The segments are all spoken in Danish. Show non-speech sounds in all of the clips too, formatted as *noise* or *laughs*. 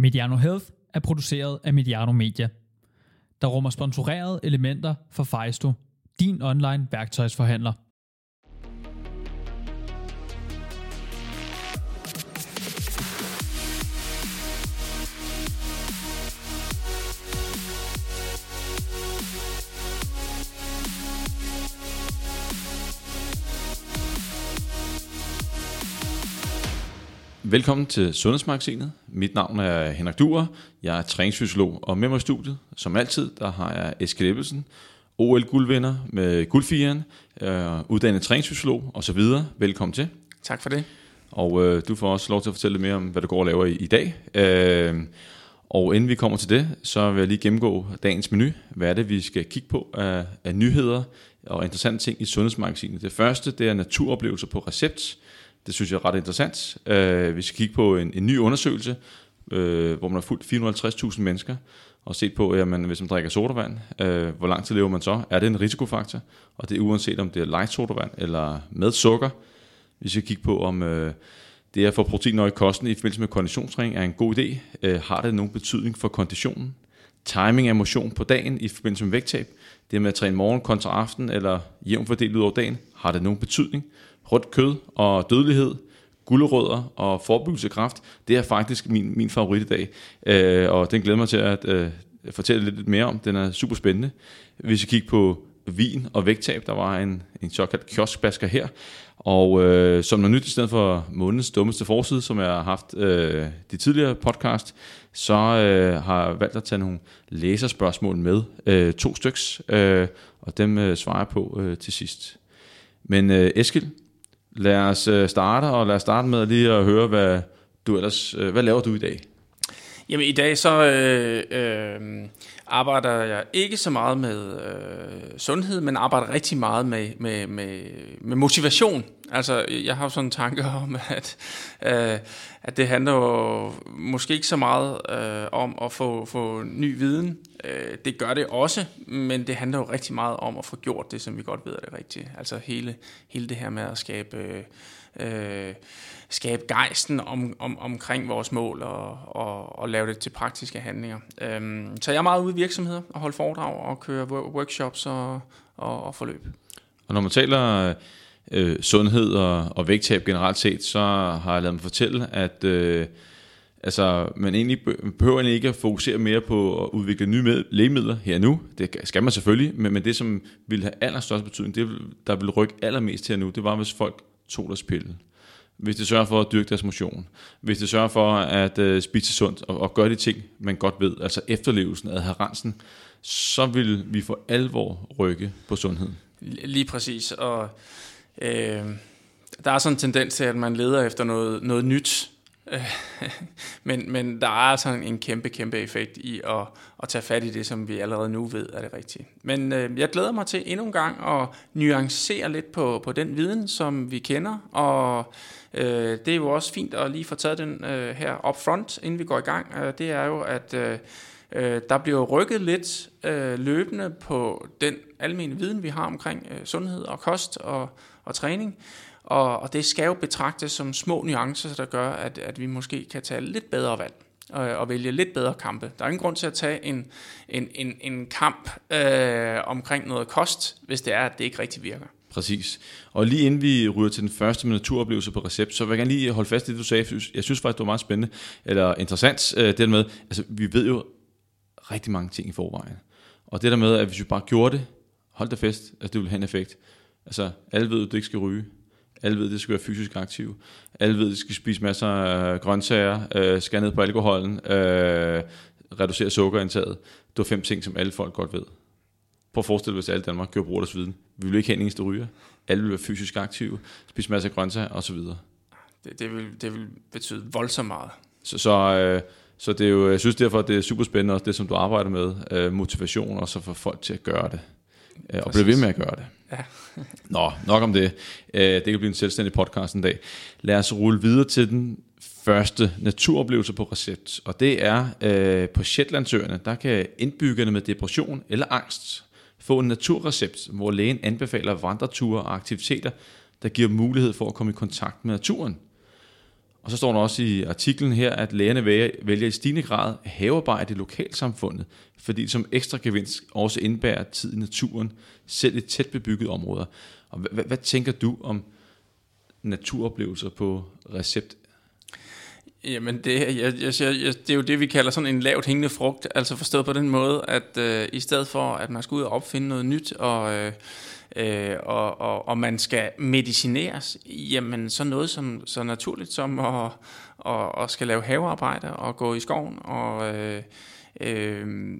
Mediano Health er produceret af Mediano Media, der rummer sponsorerede elementer for Fejsto, din online værktøjsforhandler. Velkommen til Sundhedsmagasinet. Mit navn er Henrik Duer. Jeg er træningsfysiolog, og med mig i studiet, som altid, der har jeg Eske Ebbelsen, OL-guldvinder med guldfigeren, øh, uddannet træningsfysiolog osv. Velkommen til. Tak for det. Og øh, du får også lov til at fortælle lidt mere om, hvad du går og laver i, i dag. Øh, og inden vi kommer til det, så vil jeg lige gennemgå dagens menu. Hvad er det, vi skal kigge på af, af nyheder og interessante ting i Sundhedsmagasinet? Det første, det er naturoplevelser på recept. Det synes jeg er ret interessant. Uh, vi skal kigge på en, en ny undersøgelse, øh, hvor man har fulgt 450.000 mennesker, og set på, jamen, hvis man drikker sodavand, øh, hvor lang tid lever man så? Er det en risikofaktor? Og det er uanset om det er light sodavand eller med sukker. Vi kigger på, om øh, det at få proteiner i kosten i forbindelse med konditionstræning er en god idé. øh, har det nogen betydning for konditionen? Timing af motion på dagen i forbindelse med vægttab. Det med at træne morgen kontra aften eller jævnt fordelt ud over dagen, har det nogen betydning? Rødt kød og dødelighed, gulerødder og forebyggelsekraft, det er faktisk min, min favorit i dag. Øh, og den glæder mig til at øh, fortælle lidt mere om. Den er super spændende. Vi kigger på vin og vægttab. Der var en, en såkaldt kioskbasker her. Og øh, som noget nyt i stedet for månedens dummeste forside, som jeg har haft øh, de tidligere podcast, så øh, har jeg valgt at tage nogle læserspørgsmål med. Øh, to styks, øh, og dem øh, svarer jeg på øh, til sidst. Men øh, Eskil, Lad os øh, starte, og lad os starte med lige at høre, hvad du ellers, øh, hvad laver du i dag? Jamen i dag så øh, øh, arbejder jeg ikke så meget med øh, sundhed, men arbejder rigtig meget med, med, med, med motivation. Altså jeg har sådan en tanke om, at, øh, at det handler jo måske ikke så meget øh, om at få, få ny viden. Øh, det gør det også, men det handler jo rigtig meget om at få gjort det, som vi godt ved er det rigtige. Altså hele, hele det her med at skabe... Øh, Øh, skabe gejsten om, om, omkring vores mål og, og, og lave det til praktiske handlinger. Øh, så jeg er meget ude i virksomheder og holde foredrag og køre workshops og, og, og forløb. Og når man taler øh, sundhed og, og vægttab generelt set, så har jeg lavet mig fortælle, at øh, altså, man egentlig behøver ikke at fokusere mere på at udvikle nye lægemidler her nu. Det skal man selvfølgelig, men, men det, som vil have allerstørst betydning, det, der vil rykke allermest her nu, det var, hvis folk tog deres hvis de sørger for at dyrke deres motion, hvis de sørger for at øh, spise sundt og, og gøre de ting, man godt ved, altså efterlevelsen, adherensen, så vil vi for alvor rykke på sundheden. Lige præcis, og øh, der er sådan en tendens til, at man leder efter noget, noget nyt, *laughs* men, men der er sådan en kæmpe, kæmpe effekt i at, at tage fat i det, som vi allerede nu ved er det rigtige. Men øh, jeg glæder mig til endnu en gang at nuancere lidt på, på den viden, som vi kender, og øh, det er jo også fint at lige få taget den øh, her up front, inden vi går i gang. Øh, det er jo, at øh, øh, der bliver rykket lidt øh, løbende på den almindelige viden, vi har omkring øh, sundhed og kost og, og træning. Og, og det skal jo betragtes som små nuancer, der gør, at, at vi måske kan tage lidt bedre valg og, og vælge lidt bedre kampe. Der er ingen grund til at tage en, en, en, en kamp øh, omkring noget kost, hvis det er, at det ikke rigtig virker. Præcis. Og lige inden vi ryger til den første med naturoplevelse på recept, så vil jeg gerne lige holde fast i det, du sagde. Jeg synes faktisk, det var meget spændende, eller interessant, øh, det der med, altså vi ved jo rigtig mange ting i forvejen. Og det der med, at hvis vi bare gjorde det, hold det fest, altså det vil have en effekt. Altså alle ved, at du ikke skal ryge. Alle ved, at det skal være fysisk aktiv. Alle ved, at de skal spise masser af grøntsager, øh, skære ned på alkoholen, øh, reducere sukkerindtaget. Det var fem ting, som alle folk godt ved. Prøv at forestille dig, hvis alle Danmark gjorde brug af deres viden. Vi ville ikke have en eneste ryger. Alle ville være fysisk aktive, spise masser af grøntsager osv. Det, det, vil, det vil betyde voldsomt meget. Så, så, øh, så det er jo, jeg synes derfor, at det er super spændende, også det, som du arbejder med, øh, motivation, og så få folk til at gøre det. Øh, og blive ved med at gøre det. Ja. *laughs* Nå, nok om det. Øh, det kan blive en selvstændig podcast en dag. Lad os rulle videre til den første naturoplevelse på recept. Og det er øh, på Shetlandsøerne, der kan indbyggerne med depression eller angst få en naturrecept, hvor lægen anbefaler vandreture og aktiviteter, der giver mulighed for at komme i kontakt med naturen. Og så står der også i artiklen her, at lægerne vælger, vælger i stigende grad havearbejde i lokalsamfundet, fordi det som ekstra gevinst også indbærer tid i naturen, selv i tæt bebygget områder. Og hvad, hvad, hvad tænker du om naturoplevelser på recept? Jamen, det, jeg, jeg, jeg, det er jo det, vi kalder sådan en lavt hængende frugt, altså forstået på den måde, at øh, i stedet for, at man skal ud og opfinde noget nyt, og, øh, øh, og, og, og man skal medicineres, jamen så noget som, så naturligt som at, og, og skal lave havearbejde og gå i skoven og... Øh, øh,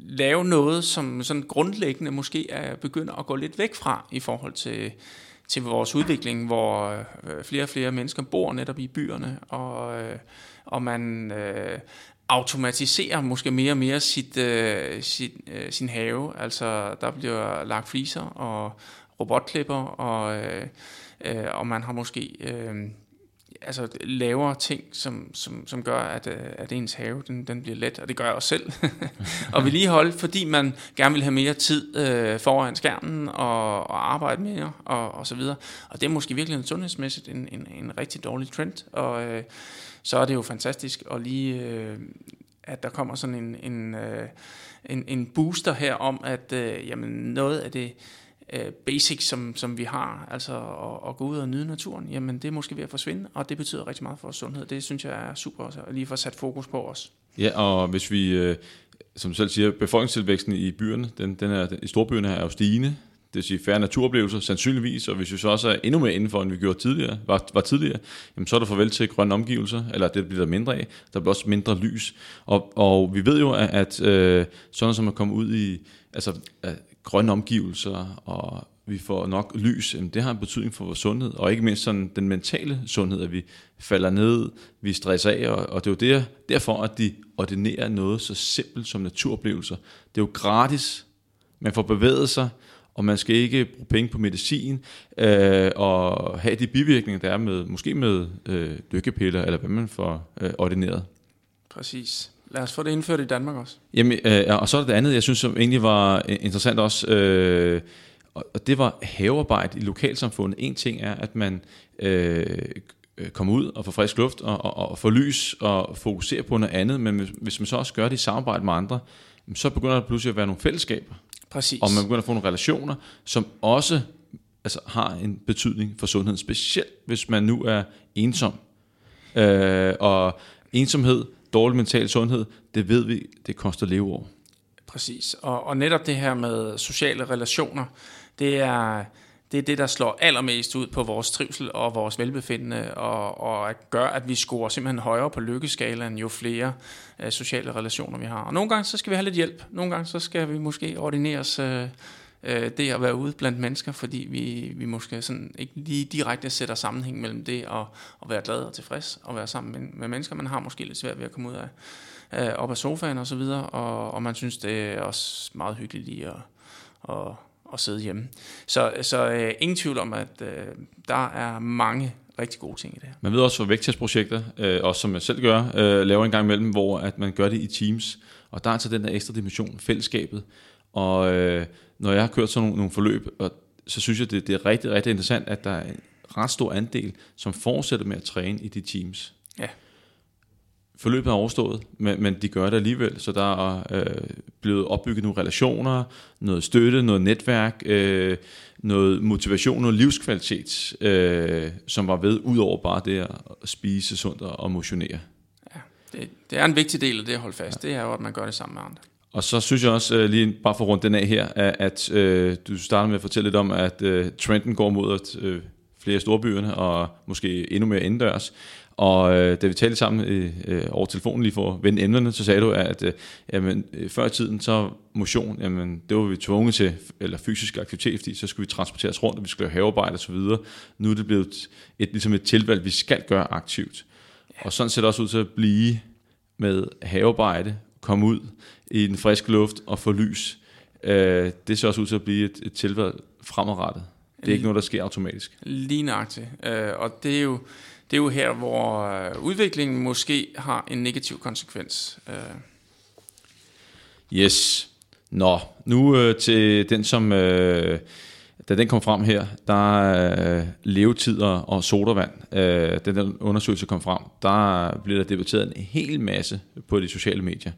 lave noget, som sådan grundlæggende måske er begynder at gå lidt væk fra i forhold til, til vores udvikling, hvor øh, flere og flere mennesker bor netop i byerne, og, øh, og man øh, automatiserer måske mere og mere sit, øh, sit, øh, sin have. Altså der bliver lagt fliser og robotklipper, og, øh, øh, og man har måske... Øh, altså laver ting, som, som, som gør, at, øh, at ens have den, den bliver let, og det gør jeg også selv. *laughs* og vedligeholde, fordi man gerne vil have mere tid øh, foran skærmen og, og arbejde mere og, og så videre. Og det er måske virkelig en sundhedsmæssigt en, en, en rigtig dårlig trend, og øh, så er det jo fantastisk at lige, øh, at der kommer sådan en, en, øh, en, en booster her om, at øh, jamen noget af det øh, basics, som, som vi har, altså at, at gå ud og nyde naturen, jamen det er måske ved at forsvinde, og det betyder rigtig meget for vores sundhed. Det synes jeg er super også, at lige få sat fokus på os. Ja, og hvis vi, øh, som du selv siger, befolkningstilvæksten i byerne, den, den er, i storbyerne er jo stigende, det vil sige færre naturoplevelser, sandsynligvis, og hvis vi så også er endnu mere indenfor, end vi gjorde tidligere, var, var tidligere, jamen så er der farvel til grønne omgivelser, eller det bliver der mindre af, der bliver også mindre lys, og, og vi ved jo, at, at øh, sådan som at komme ud i, altså grønne omgivelser, og vi får nok lys, det har en betydning for vores sundhed, og ikke mindst sådan den mentale sundhed, at vi falder ned, vi stresser af, og, og det er jo der, derfor, at de ordinerer noget så simpelt som naturoplevelser. Det er jo gratis, man får bevæget sig, og man skal ikke bruge penge på medicin, øh, og have de bivirkninger, der er med, måske med øh, lykkepiller, eller hvad man får øh, ordineret. Præcis. Lad os få det indført i Danmark også. Jamen, øh, og så er det andet, jeg synes, som egentlig var interessant også, øh, og det var havearbejde i lokalsamfundet. En ting er, at man øh, kommer ud og får frisk luft og, og, og får lys og fokuserer på noget andet, men hvis man så også gør det i samarbejde med andre, så begynder der pludselig at være nogle fællesskaber. Præcis. Og man begynder at få nogle relationer, som også altså, har en betydning for sundheden, specielt hvis man nu er ensom. Øh, og ensomhed dårlig mental sundhed, det ved vi, det koster leveår. Præcis, og, og netop det her med sociale relationer, det er, det er det, der slår allermest ud på vores trivsel og vores velbefindende, og, og gør, at vi scorer simpelthen højere på lykkeskalaen, jo flere øh, sociale relationer vi har. Og nogle gange så skal vi have lidt hjælp, nogle gange så skal vi måske ordineres øh, øh, det at være ude blandt mennesker, fordi vi, vi måske sådan ikke lige direkte sætter sammenhæng mellem det og at være glad og tilfreds og være sammen med, med mennesker. Man har måske lidt svært ved at komme ud af, øh, op af sofaen og så videre, og, og man synes, det er også meget hyggeligt lige at, at, at sidde hjemme. Så, så øh, ingen tvivl om, at øh, der er mange rigtig gode ting i det her. Man ved også for vægttestprojekter, øh, også som jeg selv gør, øh, laver en gang imellem, hvor at man gør det i teams, og der er altså den der ekstra dimension, fællesskabet, og øh, når jeg har kørt sådan nogle, nogle forløb, og, så synes jeg, det, det er rigtig, rigtig interessant, at der er en ret stor andel, som fortsætter med at træne i de teams. Ja. Forløbet er overstået, men, men de gør det alligevel, så der er øh, blevet opbygget nogle relationer, noget støtte, noget netværk, øh, noget motivation, noget livskvalitet, øh, som var ved, ud over bare det at spise sundt og motionere. Ja, det, det er en vigtig del af det at holde fast, ja. det er jo, at man gør det sammen med andre. Og så synes jeg også, øh, lige bare for rundt den af her, at, at øh, du starter med at fortælle lidt om, at øh, trenden går mod at flere storbyerne, og måske endnu mere indendørs. Og øh, da vi talte sammen øh, over telefonen lige for at vende emnerne, så sagde du, at øh, jamen, før i tiden, så motion, jamen, det var vi tvunget til, eller fysisk aktivitet, fordi så skulle vi transporteres rundt, og vi skulle lave havearbejde osv. Nu er det blevet et, et, ligesom et tilvalg, vi skal gøre aktivt. Og sådan ser det også ud til at blive med havearbejde, komme ud i den friske luft og få lys. Øh, det ser også ud til at blive et, et tilvalg fremadrettet. Det er ikke noget, der sker automatisk. Lige nøjagtigt. Øh, og det er, jo, det er jo her, hvor øh, udviklingen måske har en negativ konsekvens. Øh. Yes. Nå, nu øh, til den, som øh, da den kom frem her, der er levetider og sodavand, øh, da den undersøgelse kom frem, der blev der debatteret en hel masse på de sociale medier.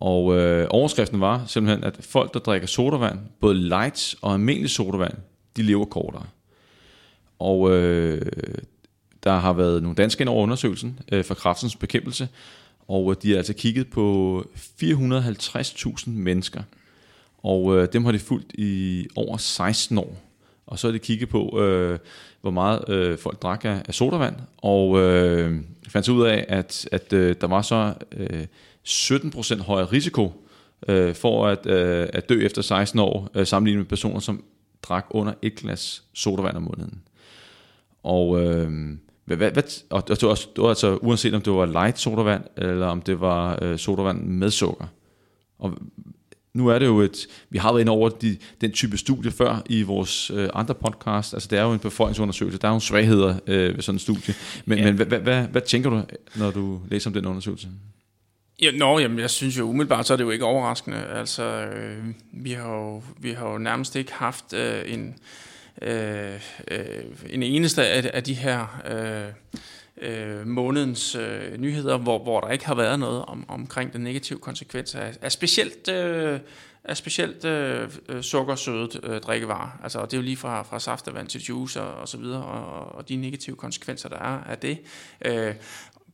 Og øh, overskriften var simpelthen, at folk, der drikker sodavand, både lights og almindelig sodavand, de lever kortere. Og øh, der har været nogle danske ind over undersøgelsen øh, for kraftens bekæmpelse, og øh, de har altså kigget på 450.000 mennesker, og øh, dem har de fulgt i over 16 år. Og så har de kigget på, øh, hvor meget øh, folk drak af, af sodavand, og øh, fandt ud af, at, at øh, der var så øh, 17% højere risiko øh, for at, øh, at dø efter 16 år, øh, sammenlignet med personer, som drak under et glas sodavand om måneden. Og, øh, hvad, hvad, og det var, det var altså uanset om det var light sodavand, eller om det var øh, sodavand med sukker. Og nu er det jo et, vi har været inde over de, den type studie før i vores øh, andre podcast, altså det er jo en befolkningsundersøgelse, der er jo svagheder øh, ved sådan en studie, men, ja. men hvad, hvad, hvad, hvad tænker du, når du læser om den undersøgelse? Ja, nå, jamen, jeg synes jo umiddelbart, så er det jo ikke overraskende. Altså, øh, vi, har jo, vi har jo nærmest ikke haft øh, en, øh, øh, en eneste af, af de her øh, øh, månedens øh, nyheder, hvor, hvor der ikke har været noget om, omkring den negative konsekvens af, af specielt, øh, af specielt øh, øh sukkersødet øh, drikkevarer. Altså, det er jo lige fra, fra saftevand til juice og, og så videre, og, og de negative konsekvenser, der er af det. Øh,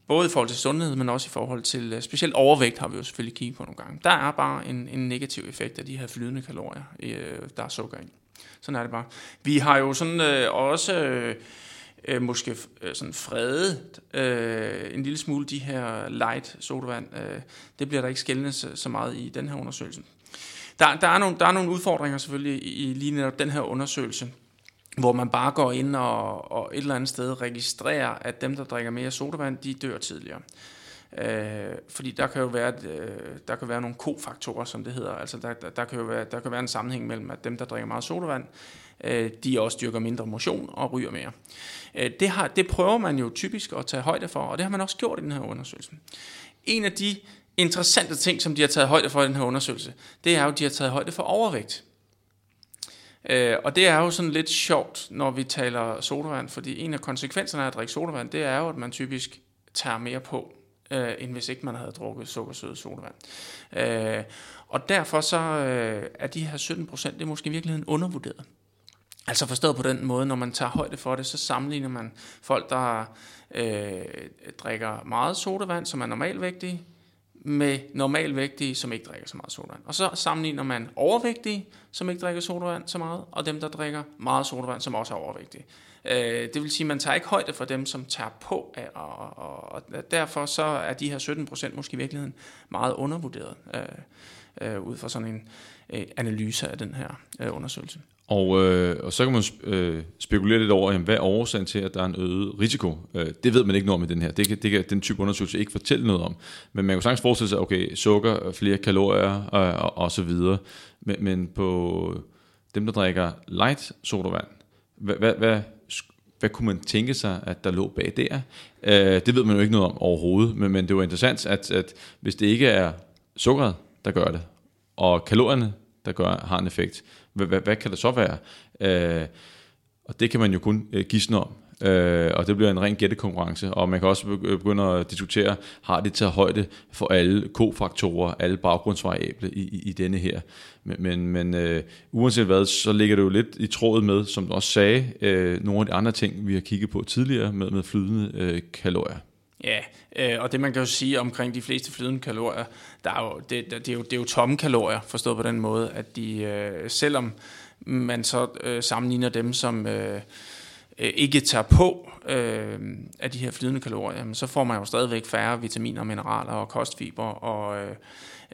både i forhold til sundhed, men også i forhold til øh, specielt overvægt har vi jo selvfølgelig kigget på nogle gange. Der er bare en, en negativ effekt af de her flydende kalorier, øh, der er sukker i. Sådan er det bare. Vi har jo sådan øh, også øh, øh måske øh, sådan fredet øh, en lille smule de her light sodavand. Øh, det bliver der ikke skældende så, så meget i den her undersøgelse. Der, der, er nogle, der er nogle udfordringer selvfølgelig i, i lige netop den her undersøgelse hvor man bare går ind og, og et eller andet sted registrerer, at dem, der drikker mere sodavand, de dør tidligere. Øh, Øh, fordi der kan jo være, øh, der kan være nogle kofaktorer, som det hedder. Altså der, der, der, kan jo være, der kan være en sammenhæng mellem, at dem, der drikker meget sodavand, øh, de også dyrker mindre motion og ryger mere. Øh, det, har, det prøver man jo typisk at tage højde for, og det har man også gjort i den her undersøgelse. En af de interessante ting, som de har taget højde for i den her undersøgelse, det er jo, at de har taget højde for overvægt. Øh, og det er jo sådan lidt sjovt, når vi taler sodavand, fordi en af konsekvenserne af at drikke sodavand, det er jo, at man typisk tager mere på, øh, end hvis ikke man havde drukket sukkersøde sodavand. Øh, og derfor så øh, er de her 17 procent, det er måske i virkeligheden undervurderet. Altså forstået på den måde, når man tager højde for det, så sammenligner man folk, der øh, drikker meget sodavand, som er normalvægtige, med normalvægtige, som ikke drikker så meget sodavand. Og så sammenligner man overvægtige, som ikke drikker sodavand så meget, og dem, der drikker meget sodavand, som også er overvægtige. Øh, det vil sige, at man tager ikke højde for dem, som tager på, og, og, og derfor så er de her 17 procent måske i virkeligheden meget undervurderet øh, øh, ud fra sådan en øh, analyse af den her øh, undersøgelse. Og, øh, og så kan man øh, spekulere lidt over, jamen, hvad er årsagen til, at der er en øget risiko? Øh, det ved man ikke noget om i den her. Det kan, det kan den type undersøgelse ikke fortælle noget om. Men man kan sagtens forestille sig, okay, sukker, flere kalorier øh, og, og så videre. Men, men på dem, der drikker light sodavand, hvad, hvad, hvad, hvad kunne man tænke sig, at der lå bag der? Øh, det ved man jo ikke noget om overhovedet, men, men det var interessant, at, at hvis det ikke er sukkeret, der gør det, og kalorierne, der gør, har en effekt, hvad, hvad, hvad kan det så være? Øh, og det kan man jo kun øh, gisne om. Øh, og det bliver en ren gættekonkurrence, og man kan også øh, begynde at diskutere, har det taget højde for alle kofaktorer, alle baggrundsvariable i, i, i denne her. Men, men, men øh, uanset hvad, så ligger det jo lidt i tråd med, som du også sagde, øh, nogle af de andre ting, vi har kigget på tidligere med, med flydende øh, kalorier. Ja, øh, og det man kan jo sige omkring de fleste flydende kalorier, der er jo, det, det, er jo, det er jo tomme kalorier, forstået på den måde, at de, øh, selvom man så øh, sammenligner dem, som øh, øh, ikke tager på øh, af de her flydende kalorier, så får man jo stadigvæk færre vitaminer, mineraler og kostfiber, og, øh,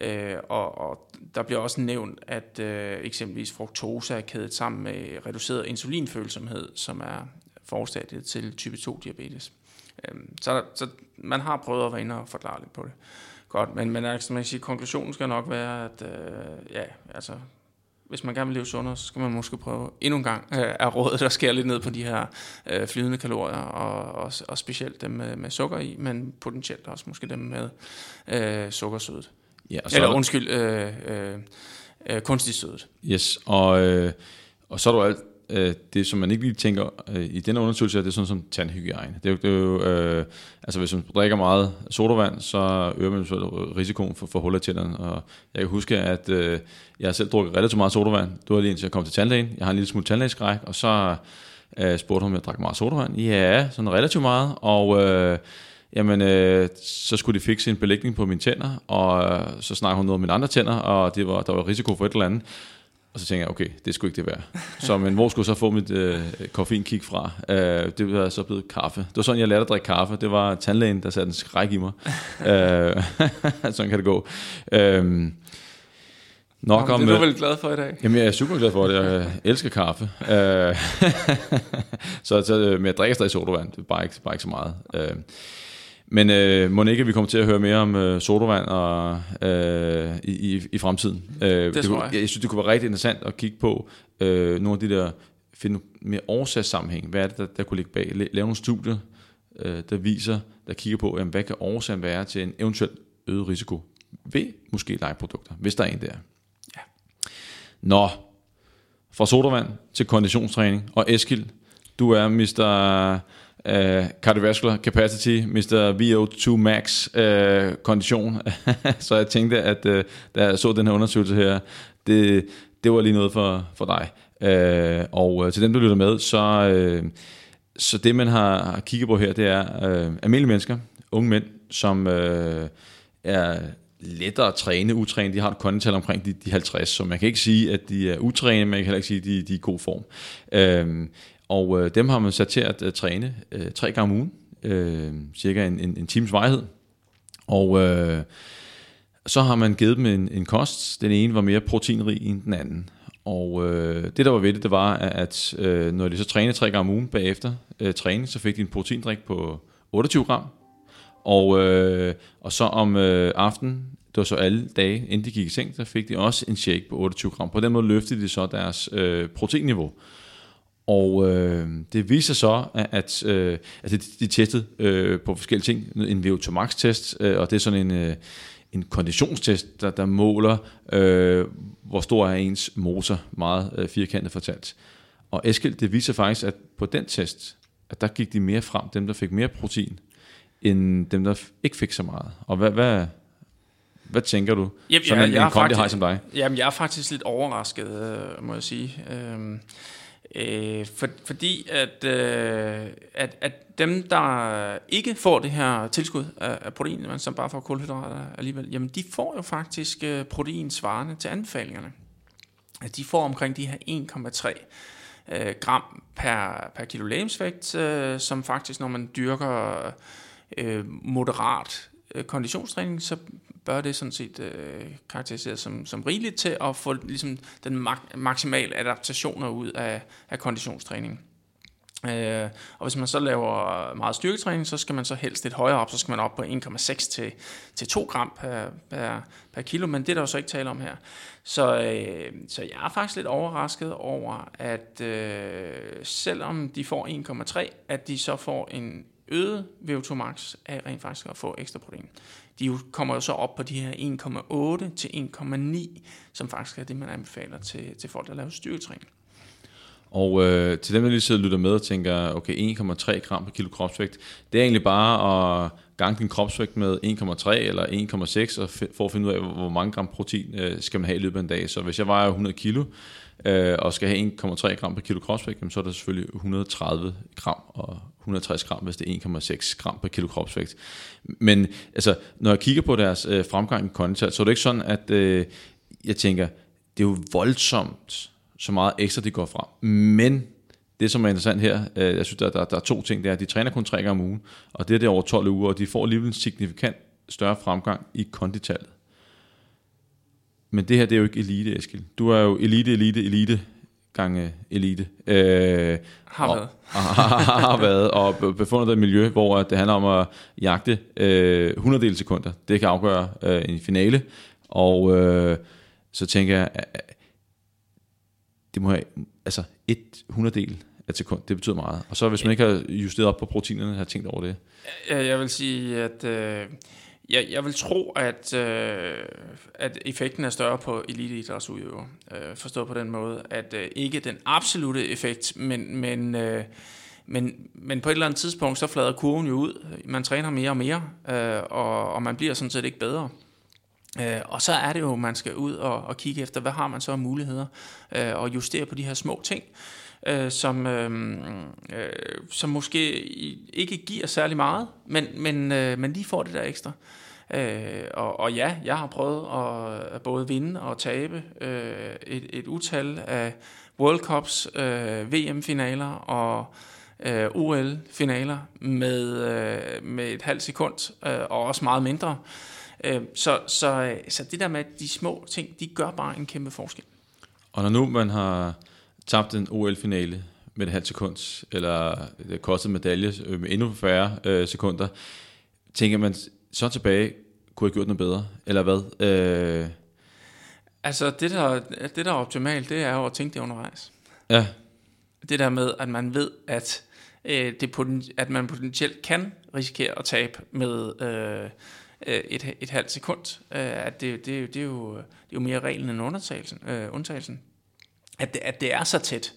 øh, og, og der bliver også nævnt, at øh, eksempelvis fruktose er kædet sammen med reduceret insulinfølsomhed, som er forstadiet til type 2-diabetes. Øh, så, så man har prøvet at være inde og forklare lidt på det. Godt, men, men altså, man kan sige, konklusionen skal nok være, at øh, ja, altså, hvis man gerne vil leve sundere, så skal man måske prøve endnu en gang øh, af rådet, der skære lidt ned på de her øh, flydende kalorier, og, og, og specielt dem med, med sukker i, men potentielt også måske dem med øh, sukkersødet. Ja, og så Eller undskyld, øh, øh, øh, kunstigt sødet. Yes, og, øh, og så er der alt øh, det, som man ikke lige tænker øh, i den undersøgelse, er det sådan som tandhygiejne. Det er jo, det er jo øh, altså hvis man drikker meget sodavand, så øger man risikoen for, for huller i tænderne. Og jeg kan huske, at øh, jeg har selv drukket relativt meget sodavand. Du var lige indtil jeg kom til tandlægen. Jeg har en lille smule tandlægeskræk, og så øh, spurgte hun, om jeg drak meget sodavand. Ja, sådan relativt meget. Og øh, jamen, øh, så skulle de fikse en belægning på mine tænder, og øh, så snakkede hun noget om mine andre tænder, og det var, der var risiko for et eller andet. Og så tænkte jeg, okay, det skulle ikke det være. Så, men hvor skulle jeg så få mit øh, koffeinkick fra? Øh, det var så blevet kaffe. Det var sådan, jeg lærte at drikke kaffe. Det var tandlægen, der satte en skræk i mig. øh, *laughs* sådan kan det gå. Øh, nok Jamen, om, det er du vel glad for i dag? Jamen, jeg er super glad for det. Jeg elsker kaffe. Øh, *laughs* så, så, men jeg drikker stadig sodavand. Det er bare ikke, bare ikke så meget. Men øh, må ikke, vi kommer til at høre mere om øh, sodavand og, øh, i, i, i fremtiden. Øh, det, det kunne, jeg. jeg synes, det kunne være rigtig interessant at kigge på øh, nogle af de der, finde mere årsagssammenhæng. Hvad er det, der, der kunne ligge bag? Lave nogle studier, øh, der viser, der kigger på, jamen, hvad kan årsagen være til en eventuel øget risiko ved måske legeprodukter, hvis der er en der. Ja. Nå, fra sodavand til konditionstræning. Og Eskil, du er Mr Øh, uh, cardiovascular capacity, Mr. VO2 max uh, kondition. *laughs* så jeg tænkte, at uh, da jeg så den her undersøgelse her, det, det var lige noget for, for dig. Uh, og uh, til dem, der lytter med, så, uh, så det, man har, har kigget på her, det er uh, almindelige mennesker, unge mænd, som uh, er lettere at træne, utræne. De har et kondital omkring de, de 50, så man kan ikke sige, at de er utræne, men man kan heller ikke sige, at de, de er i god form. Uh, og øh, dem har man sat til at øh, træne øh, tre gange om ugen, øh, cirka en, en, en times vejhed. Og øh, så har man givet dem en, en kost. Den ene var mere proteinrig end den anden. Og øh, det, der var ved det, det var, at øh, når de så trænede tre gange om ugen bagefter øh, træning, så fik de en proteindrik på 28 gram. Og, øh, og så om øh, aftenen, det var så alle dage, inden de gik i seng, så fik de også en shake på 28 gram. På den måde løftede de så deres øh, proteinniveau. Og øh, det viser så, at, at, øh, at de, de testede øh, på forskellige ting. En VO2 max test, øh, og det er sådan en, øh, en konditionstest, der, der måler, øh, hvor stor er ens motor, meget øh, firkantet fortalt. Og Eskild, det viser faktisk, at på den test, at der gik de mere frem, dem der fik mere protein, end dem der ikke fik så meget. Og hvad, hvad, hvad tænker du? Jamen, Sådan jeg, en, jeg en faktisk, som dig? Jamen, jeg er faktisk lidt overrasket, øh, må jeg sige. Øh, Øh, for, fordi at, øh, at, at dem, der ikke får det her tilskud af, af protein, men som bare får kulhydrater alligevel, jamen de får jo faktisk øh, protein svarende til anbefalingerne. De får omkring de her 1,3 øh, gram per, per kilo lægemsvægt, øh, som faktisk, når man dyrker øh, moderat øh, konditionstræning, så bør det sådan set øh, karakteriseres som, som rigeligt til at få ligesom, den mak- maksimale adaptationer ud af, af konditionstræning. Øh, og hvis man så laver meget styrketræning, så skal man så helst lidt højere op, så skal man op på 1,6 til, til 2 gram per, per, per kilo, men det er der jo så ikke tale om her. Så, øh, så jeg er faktisk lidt overrasket over, at øh, selvom de får 1,3, at de så får en øget VO2 max af rent faktisk at få ekstra protein de kommer jo så op på de her 1,8 til 1,9, som faktisk er det, man anbefaler til, til folk, der laver styrketræning. Og øh, til dem, der lige sidder og lytter med og tænker, okay, 1,3 gram per kilo kropsvægt, det er egentlig bare at gange din kropsvægt med 1,3 eller 1,6, og for at finde ud af, hvor mange gram protein øh, skal man have i løbet af en dag. Så hvis jeg vejer 100 kilo, øh, og skal have 1,3 gram per kilo kropsvægt, så er det selvfølgelig 130 gram og 160 gram, hvis det er 1,6 gram per kilo kropsvægt. Men altså, når jeg kigger på deres øh, fremgang i kondital, så er det ikke sådan, at øh, jeg tænker, det er jo voldsomt, så meget ekstra de går fra. Men det, som er interessant her, øh, jeg synes, der, der, der er to ting, det er, at de træner kun tre gange om ugen, og det er det over 12 uger, og de får alligevel en signifikant større fremgang i konditallet. Men det her, det er jo ikke elite, Eskild. Du er jo elite, elite, elite gange elite. Øh, har været. Og, *laughs* har været, og befundet dig i et miljø, hvor det handler om at jagte øh, 100 del sekunder. Det kan afgøre øh, en finale. Og øh, så tænker jeg, det må have, altså et 100 del af sekund, det betyder meget. Og så hvis man ikke har justeret op på proteinerne, har tænkt over det. Jeg vil sige, at... Øh jeg, jeg vil tro, at, øh, at effekten er større på eliteidrætsudøvere. Øh, forstået på den måde, at øh, ikke den absolute effekt, men, men, øh, men, men på et eller andet tidspunkt, så flader kurven jo ud. Man træner mere og mere, øh, og, og man bliver sådan set ikke bedre. Øh, og så er det jo, man skal ud og, og kigge efter, hvad har man så af muligheder, øh, og justere på de her små ting øh, Øh, som, øh, øh, som måske ikke giver særlig meget, men, men, øh, men lige får det der ekstra. Øh, og, og ja, jeg har prøvet at, at både vinde og tabe øh, et, et utal af World Cups, øh, VM-finaler og øh, OL-finaler med, øh, med et halvt sekund, øh, og også meget mindre. Øh, så, så, øh, så det der med de små ting, de gør bare en kæmpe forskel. Og når nu man har tabt en OL-finale med et halvt sekund, eller det kostede medalje øh, med endnu færre øh, sekunder, tænker man så tilbage, kunne jeg gjort noget bedre, eller hvad? Øh... Altså, det der, det der er optimalt, det er jo at tænke det undervejs. Ja. Det der med, at man ved, at, øh, det poten, at man potentielt kan risikere at tabe med øh, øh et, et halvt sekund. Øh, at det, det, det, er jo, det er jo mere reglen end undtagelsen. Øh, undtagelsen at det, at det er så tæt.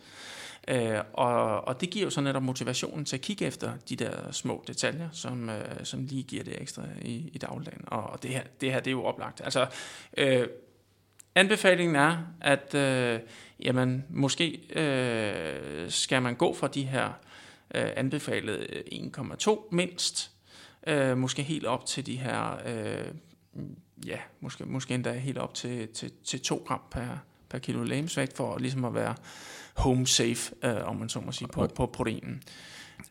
Øh, og, og det giver jo så netop motivationen til at kigge efter de der små detaljer, som, øh, som lige giver det ekstra i, i dagligdagen. Og det her, det her det er jo oplagt. Altså, øh, anbefalingen er, at øh, jamen, måske øh, skal man gå fra de her øh, anbefalede 1,2 mindst, øh, måske helt op til de her, øh, ja, måske, måske endda helt op til, til, til 2 gram per, per kilo lægemsvægt, for ligesom at være home safe, øh, om man så må sige, på, på proteinen.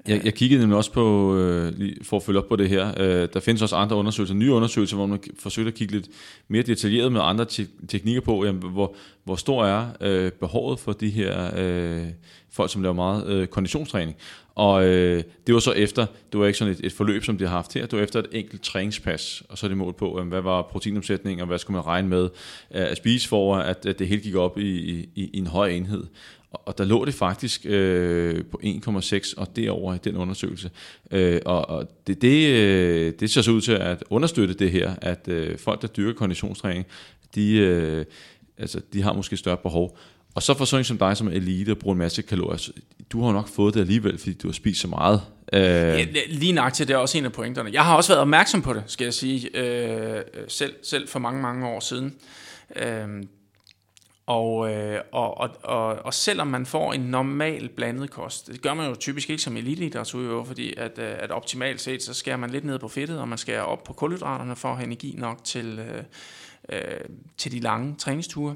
Jeg, jeg kiggede nemlig også på, øh, for at følge op på det her, øh, der findes også andre undersøgelser, nye undersøgelser, hvor man forsøger at kigge lidt mere detaljeret med andre te- teknikker på, jamen, hvor, hvor stor er øh, behovet for de her øh, folk, som laver meget øh, konditionstræning. Og øh, det var så efter, det var ikke sådan et, et forløb, som de har haft her, det var efter et enkelt træningspas, og så er det mål på, øh, hvad var proteinomsætningen, og hvad skulle man regne med øh, at spise for, at, at det hele gik op i, i, i en høj enhed. Og der lå det faktisk øh, på 1,6 og derover i den undersøgelse. Øh, og og det, det, øh, det ser så ud til at understøtte det her, at øh, folk, der dyrker konditionstræning, de, øh, altså, de har måske større behov. Og så for sådan som dig, som er elite og bruger en masse kalorier, du har nok fået det alligevel, fordi du har spist så meget. Øh. Ja, lige nok til det er også en af pointerne. Jeg har også været opmærksom på det, skal jeg sige, øh, selv, selv for mange, mange år siden. Øh, og, øh, og, og, og, og selvom man får en normal blandet kost, det gør man jo typisk ikke som eliteidrætsudøver, fordi at, øh, at optimalt set, så skærer man lidt ned på fedtet, og man skærer op på kulhydraterne for at have energi nok til, øh, øh, til de lange træningsture.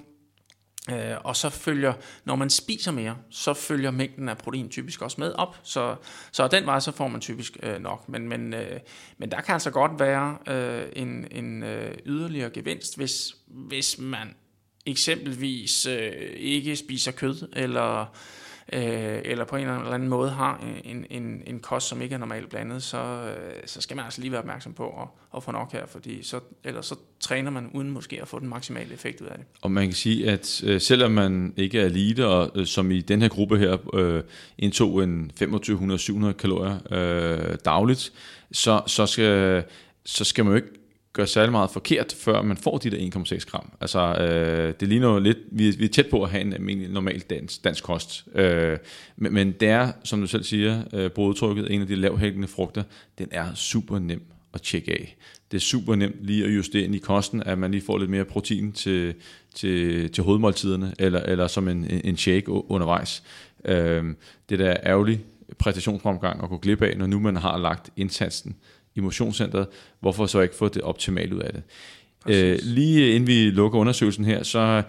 Øh, og så følger, når man spiser mere, så følger mængden af protein typisk også med op, så, så den vej så får man typisk øh, nok. Men, men, øh, men der kan altså godt være øh, en, en øh, yderligere gevinst, hvis, hvis man eksempelvis øh, ikke spiser kød, eller, øh, eller på en eller anden måde har en, en, en kost, som ikke er normalt blandet, så, øh, så skal man altså lige være opmærksom på at, at få nok her, fordi så, ellers så træner man uden måske at få den maksimale effekt ud af det. Og man kan sige, at øh, selvom man ikke er elite, og øh, som i den her gruppe her øh, indtog en 2500-700 kalorier øh, dagligt, så, så, skal, så skal man jo ikke gør særlig meget forkert, før man får de der 1,6 gram. Altså, øh, det ligner lidt, vi, vi er tæt på at have en øh, almindelig normal dansk, dansk kost. Øh, men, men det er, som du selv siger, øh, brødtrykket, en af de lavhængende frugter, den er super nem at tjekke af. Det er super nemt lige at justere ind i kosten, at man lige får lidt mere protein til, til, til hovedmåltiderne, eller, eller som en, en shake undervejs. Øh, det der er ærgerlig præstationsfremgang at gå glip af, når nu man har lagt indsatsen i motionscenteret, hvorfor så ikke få det optimale ud af det? Øh, lige inden vi lukker undersøgelsen her, så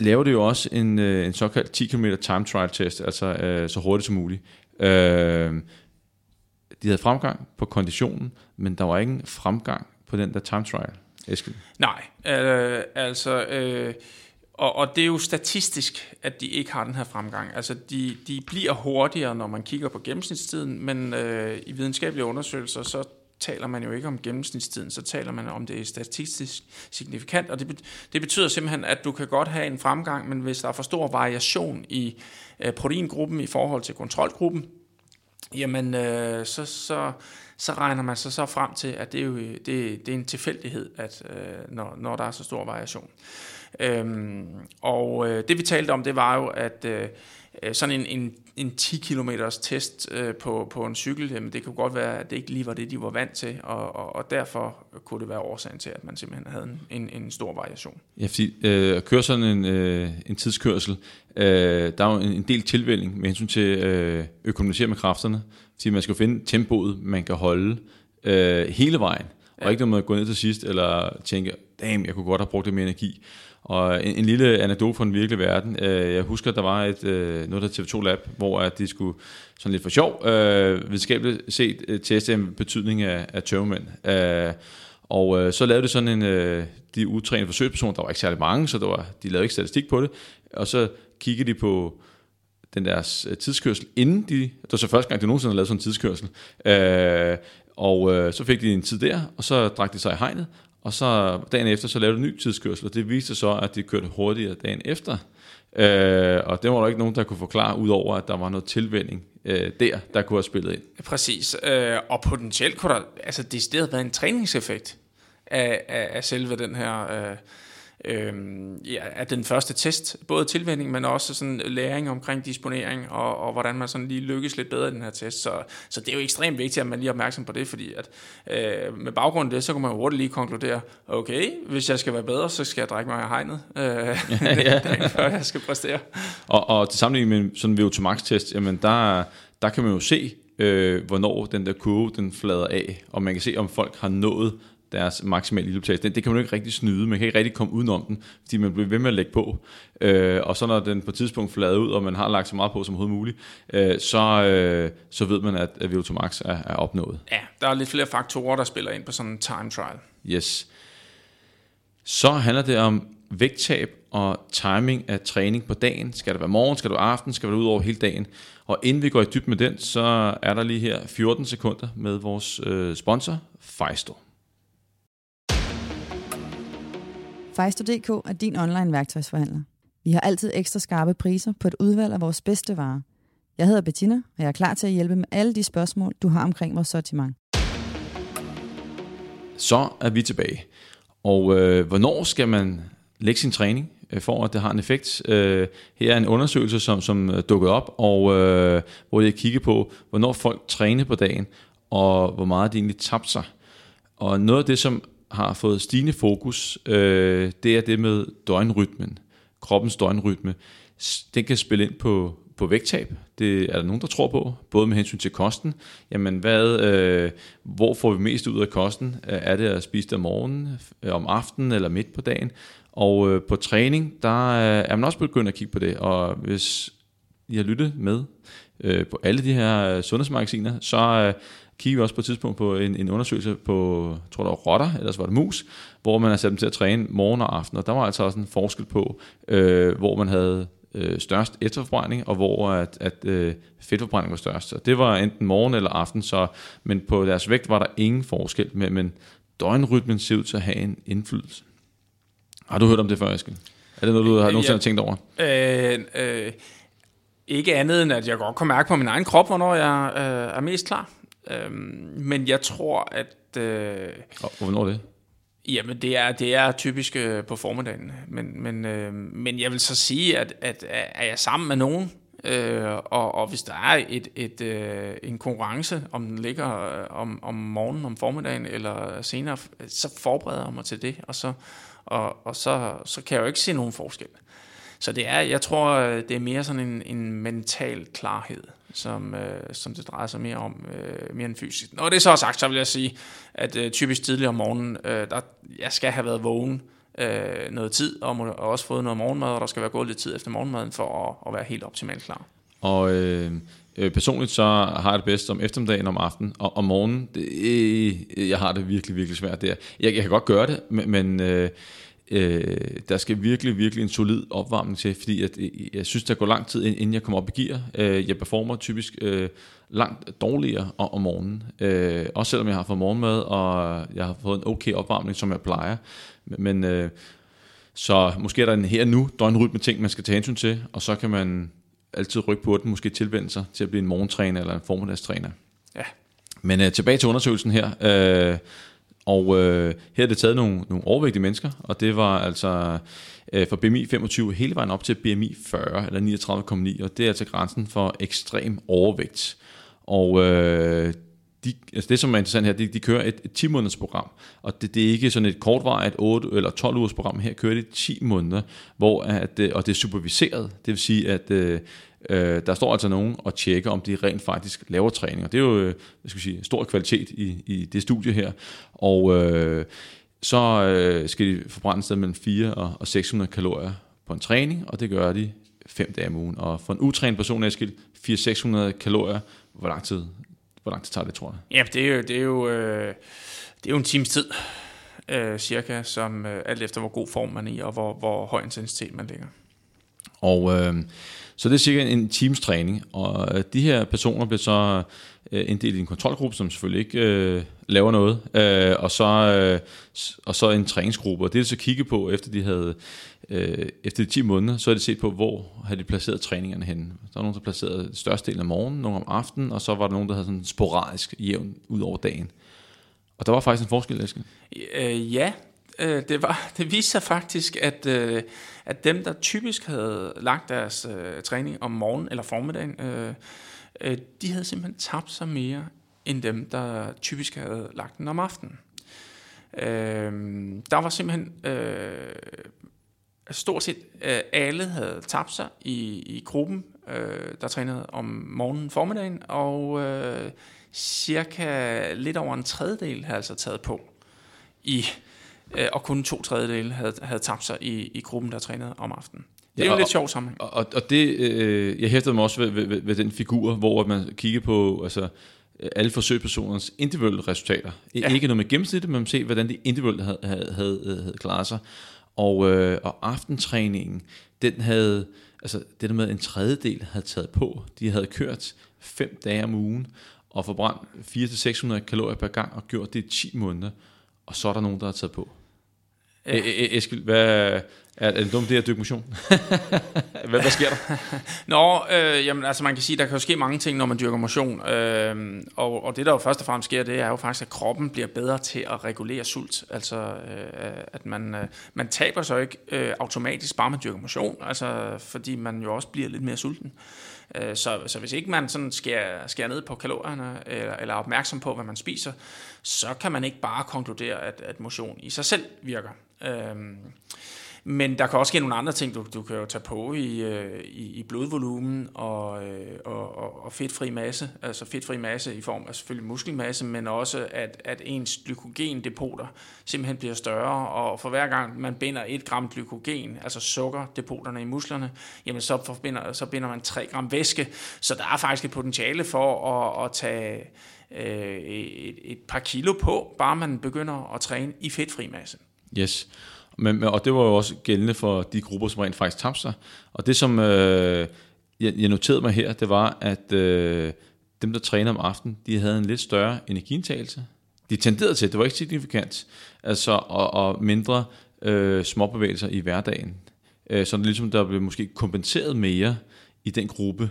laver det jo også en, øh, en såkaldt 10 km time trial test, altså øh, så hurtigt som muligt. Øh, de havde fremgang på konditionen, men der var ingen fremgang på den der time trial. Eskild. Nej, øh, altså... Øh og, og det er jo statistisk, at de ikke har den her fremgang. Altså, de, de bliver hurtigere, når man kigger på gennemsnitstiden, men øh, i videnskabelige undersøgelser, så taler man jo ikke om gennemsnitstiden, så taler man om det er statistisk signifikant, og det, det betyder simpelthen, at du kan godt have en fremgang, men hvis der er for stor variation i øh, proteingruppen i forhold til kontrolgruppen, jamen øh, så, så, så regner man sig så frem til, at det er, jo, det, det er en tilfældighed, at, øh, når, når der er så stor variation. Øhm, og øh, det vi talte om, det var jo, at øh, sådan en, en, en 10 km test øh, på, på en cykel, jamen det kunne godt være, at det ikke lige var det, de var vant til, og, og, og derfor kunne det være årsagen til, at man simpelthen havde en, en, en stor variation. Ja, fordi øh, at køre sådan en, øh, en tidskørsel, øh, der er jo en, en del tilvælling med hensyn til øh, økonomisere med kræfterne, fordi man skal finde tempoet, man kan holde øh, hele vejen, ja. og ikke når man går ned til sidst, eller tænker, damn, jeg kunne godt have brugt lidt mere energi. Og en, en lille anekdote fra den virkelige verden. Øh, jeg husker, der var et, øh, noget der TV2 Lab, hvor at de skulle sådan lidt for sjov øh, videnskabeligt set øh, teste en betydning af, af tørmænd. Øh, og øh, så lavede de sådan en, øh, de utrænede forsøgspersoner, der var ikke særlig mange, så der var, de lavede ikke statistik på det, og så kiggede de på den deres øh, tidskørsel, inden de, det var så første gang, de nogensinde havde lavet sådan en tidskørsel, øh, og øh, så fik de en tid der, og så drak de sig i hegnet, og så dagen efter, så lavede de en ny tidskørsel, og det viste så, at de kørte hurtigere dagen efter. Øh, og det var der ikke nogen, der kunne forklare, udover at der var noget tilvænding øh, der, der kunne have spillet ind. Præcis, øh, og potentielt kunne der altså decideret været en træningseffekt af, af, af selve den her... Øh, øh, ja, af den første test, både tilvænding, men også sådan læring omkring disponering, og, og hvordan man sådan lige lykkes lidt bedre i den her test. Så, så det er jo ekstremt vigtigt, at man lige er opmærksom på det, fordi at øh, med baggrund af det, så kan man jo hurtigt lige konkludere, okay, hvis jeg skal være bedre, så skal jeg drikke mig af hegnet, øh, *laughs* *laughs* ja, ja. før jeg skal præstere. Og, og til sammenligning med sådan en VO2 max test, jamen der, der kan man jo se, øh, hvornår den der kurve den flader af, og man kan se, om folk har nået deres maksimale iltoptagelse. Det, det kan man jo ikke rigtig snyde, man kan ikke rigtig komme udenom den, fordi man bliver ved med at lægge på. Øh, og så når den på et tidspunkt flader ud, og man har lagt så meget på som overhovedet muligt, øh, så, øh, så ved man, at, at VO2 max er, er opnået. Ja, der er lidt flere faktorer, der spiller ind på sådan en time trial. Yes. Så handler det om vægttab og timing af træning på dagen. Skal det være morgen, skal det være aften, skal det være ud over hele dagen? Og inden vi går i dybden med den, så er der lige her 14 sekunder med vores øh, sponsor, Fejsto. Fejsto.dk er din online værktøjsforhandler. Vi har altid ekstra skarpe priser på et udvalg af vores bedste varer. Jeg hedder Bettina, og jeg er klar til at hjælpe med alle de spørgsmål, du har omkring vores sortiment. Så er vi tilbage. Og øh, hvornår skal man lægge sin træning, øh, for at det har en effekt? Øh, her er en undersøgelse, som, som øh, dukkede op, og øh, hvor jeg kigger på, hvornår folk træner på dagen, og hvor meget de egentlig tabte sig. Og noget af det, som har fået stigende fokus, øh, det er det med døgnrytmen, kroppens døgnrytme. Den kan spille ind på, på vægttab. Det er der nogen, der tror på, både med hensyn til kosten. Jamen, hvad, øh, hvor får vi mest ud af kosten? Er det at spise det om morgenen, øh, om aftenen eller midt på dagen? Og øh, på træning, der øh, er man også begyndt at kigge på det. Og hvis I har lyttet med øh, på alle de her øh, sundhedsmagasiner, så øh, kiggede vi også på et tidspunkt på en, en undersøgelse på, jeg tror der var rotter, eller så var det mus, hvor man har sat dem til at træne morgen og aften, og der var altså også en forskel på, øh, hvor man havde øh, størst efterforbrænding, og hvor at, at øh, fedtforbrænding var størst. Så det var enten morgen eller aften, så, men på deres vægt var der ingen forskel, men, men døgnrytmen ser ud til at have en indflydelse. Har du hørt om det før, Eskild? Er det noget, du har nogensinde ja, tænkt over? Øh, øh, ikke andet end, at jeg godt kan mærke på min egen krop, hvornår jeg øh, er mest klar. Øhm, men jeg tror, at... Øh, og hvornår er det? Jamen, det er, det er typisk øh, på formiddagen. Men, men, øh, men jeg vil så sige, at, at er jeg sammen med nogen, øh, og, og hvis der er et, et, øh, en konkurrence, om den ligger øh, om, om morgenen, om formiddagen eller senere, så forbereder jeg mig til det, og så, og, og så, så kan jeg jo ikke se nogen forskel. Så det er, jeg tror, det er mere sådan en, en mental klarhed som, øh, som det drejer sig mere om, øh, mere end fysisk. Når det så er sagt, så vil jeg sige, at øh, typisk tidligere om morgenen, øh, der, jeg skal have været vågen øh, noget tid, og, må, og også fået noget morgenmad, og der skal være gået lidt tid efter morgenmaden, for at, at være helt optimalt klar. Og øh, øh, personligt så har jeg det bedst om eftermiddagen om aftenen, og om morgenen, det, øh, jeg har det virkelig, virkelig svært der. Jeg, jeg kan godt gøre det, men... men øh, Øh, der skal virkelig, virkelig en solid opvarmning til, fordi at, øh, jeg synes, der går lang tid, inden jeg kommer op i gear. Øh, jeg performer typisk øh, langt dårligere om, om morgenen. Øh, også selvom jeg har fået morgenmad, og jeg har fået en okay opvarmning, som jeg plejer. Men øh, så måske er der en her nu døgnrytme ting, man skal tage hensyn til, og så kan man altid rykke på den, måske tilvende sig til at blive en morgentræner eller en formiddagstræner. Ja. Men øh, tilbage til undersøgelsen her. Øh, og øh, her er det taget nogle, nogle overvægtige mennesker, og det var altså øh, fra BMI 25 hele vejen op til BMI 40, eller 39,9, og det er altså grænsen for ekstrem overvægt. Og øh, de, altså det, som er interessant her, de, de kører et, et 10 måneders program, og det, det er ikke sådan et kortvarigt 8 eller 12 ugers program. Her kører det 10 måneder, hvor at, øh, og det er superviseret. Det vil sige, at øh, øh, der står altså nogen og tjekker, om de rent faktisk laver træning. Og det er jo jeg hvad skal sige, stor kvalitet i, i det studie her. Og øh, så øh, skal de forbrænde sted mellem 4 og, og 600 kalorier på en træning, og det gør de fem dage om ugen. Og for en utrænet person, Eskild, 400-600 kalorier, hvor lang tid hvor lang tid tager det, tror jeg? Ja, det er jo, det er jo, øh, det er jo en times tid, øh, cirka, som øh, alt efter hvor god form man er i, og hvor, hvor høj intensitet man ligger. Og øh, så det er cirka en times træning, og øh, de her personer bliver så øh, inddelt i en kontrolgruppe, som selvfølgelig ikke øh, laver noget, øh, og, så, øh, og så en træningsgruppe, og det er så kigge på, efter de havde øh, efter de 10 måneder, så er det set på, hvor har de placeret træningerne henne. Der var nogen, der placerede største del af morgenen, nogen om aftenen, og så var der nogen, der havde sådan sporadisk jævn ud over dagen. Og der var faktisk en forskel, Eske. Øh, ja, øh, det, var, *laughs* det viste sig faktisk, at, øh, at dem, der typisk havde lagt deres øh, træning om morgenen eller formiddagen, øh, øh, de havde simpelthen tabt sig mere, end dem, der typisk havde lagt den om aftenen. Øh, der var simpelthen øh, stort set øh, alle havde tabt sig i, i gruppen, øh, der trænede om morgenen formiddagen, og øh, cirka lidt over en tredjedel havde altså taget på i øh, og kun to tredjedele havde, havde tabt sig i, i gruppen, der trænede om aftenen. Det er ja, og, lidt sjovt sammenhæng. Og, og, og det, øh, jeg hæftede mig også ved, ved, ved, ved den figur, hvor man kigger på altså, alle forsøgspersonernes individuelle resultater. Ja. Ikke noget med gennemsnittet, men man ser, hvordan de individuelt havde, havde, havde, havde klaret sig. Og, øh, og aftentræningen, den havde, altså det der med en tredjedel havde taget på. De havde kørt fem dage om ugen og forbrændt 400-600 kalorier per gang og gjort det i 10 måneder. Og så er der nogen, der har taget på. Ja. Eskild, hvad, er, er det dumt, det her dykke motion? *laughs* hvad, hvad sker der? *laughs* Nå, øh, jamen, altså man kan sige, der kan jo ske mange ting, når man dyrker motion. Øh, og, og det, der jo først og fremmest sker, det er jo faktisk, at kroppen bliver bedre til at regulere sult. Altså, øh, at man, øh, man taber sig ikke øh, automatisk, bare man dyrker motion. Altså, fordi man jo også bliver lidt mere sulten. Øh, Øh, så, så hvis ikke man sådan skærer, skærer ned på kalorierne, eller, eller er opmærksom på, hvad man spiser, så kan man ikke bare konkludere, at, at motion i sig selv virker. Øh, men der kan også ske nogle andre ting, du, du kan jo tage på i, øh, i, i blodvolumen og, øh, og, og, og fedtfri masse, altså fedtfri masse i form af selvfølgelig muskelmasse, men også at, at ens glykogendepoter simpelthen bliver større, og for hver gang man binder et gram glykogen, altså sukkerdepoterne i musklerne, jamen så, forbinder, så binder man 3 gram væske, så der er faktisk et potentiale for at, at tage øh, et, et par kilo på, bare man begynder at træne i fedtfri masse. Yes. Men, og det var jo også gældende for de grupper, som rent faktisk tabte sig. Og det, som øh, jeg, jeg noterede mig her, det var, at øh, dem, der træner om aftenen, de havde en lidt større energiindtagelse. De tenderede til, det var ikke signifikant, altså, og, og mindre øh, småbevægelser i hverdagen. Øh, så det ligesom, der blev måske kompenseret mere i den gruppe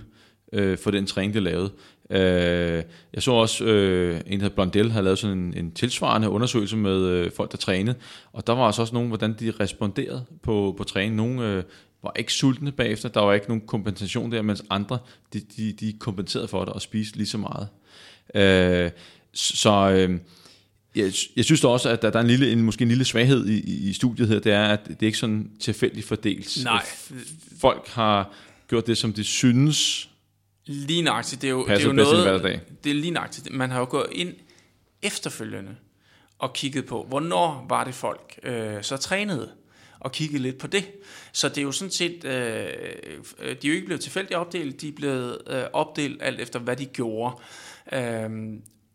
øh, for den træning, de lavede. Øh, jeg så også, øh, en der Blondell havde lavet sådan en, en tilsvarende undersøgelse med øh, folk, der trænede, og der var altså også nogen, hvordan de responderede på, på træning. Nogle øh, var ikke sultne bagefter, der var ikke nogen kompensation der, mens andre, de, de, de kompenserede for det og spiste lige så meget. Øh, så... Øh, jeg, jeg synes også, at der, der er en lille, en, måske en lille svaghed i, i studiet her, det er, at det er ikke sådan tilfældigt fordelt. Nej. Folk har gjort det, som de synes Lige nøjagtigt. Det er jo, det er jo noget, det er lige nøjagtigt. Man har jo gået ind efterfølgende og kigget på, hvornår var det folk øh, så trænede og kigget lidt på det. Så det er jo sådan set, øh, de er jo ikke blevet tilfældigt opdelt, de er blevet øh, opdelt alt efter, hvad de gjorde. Øh,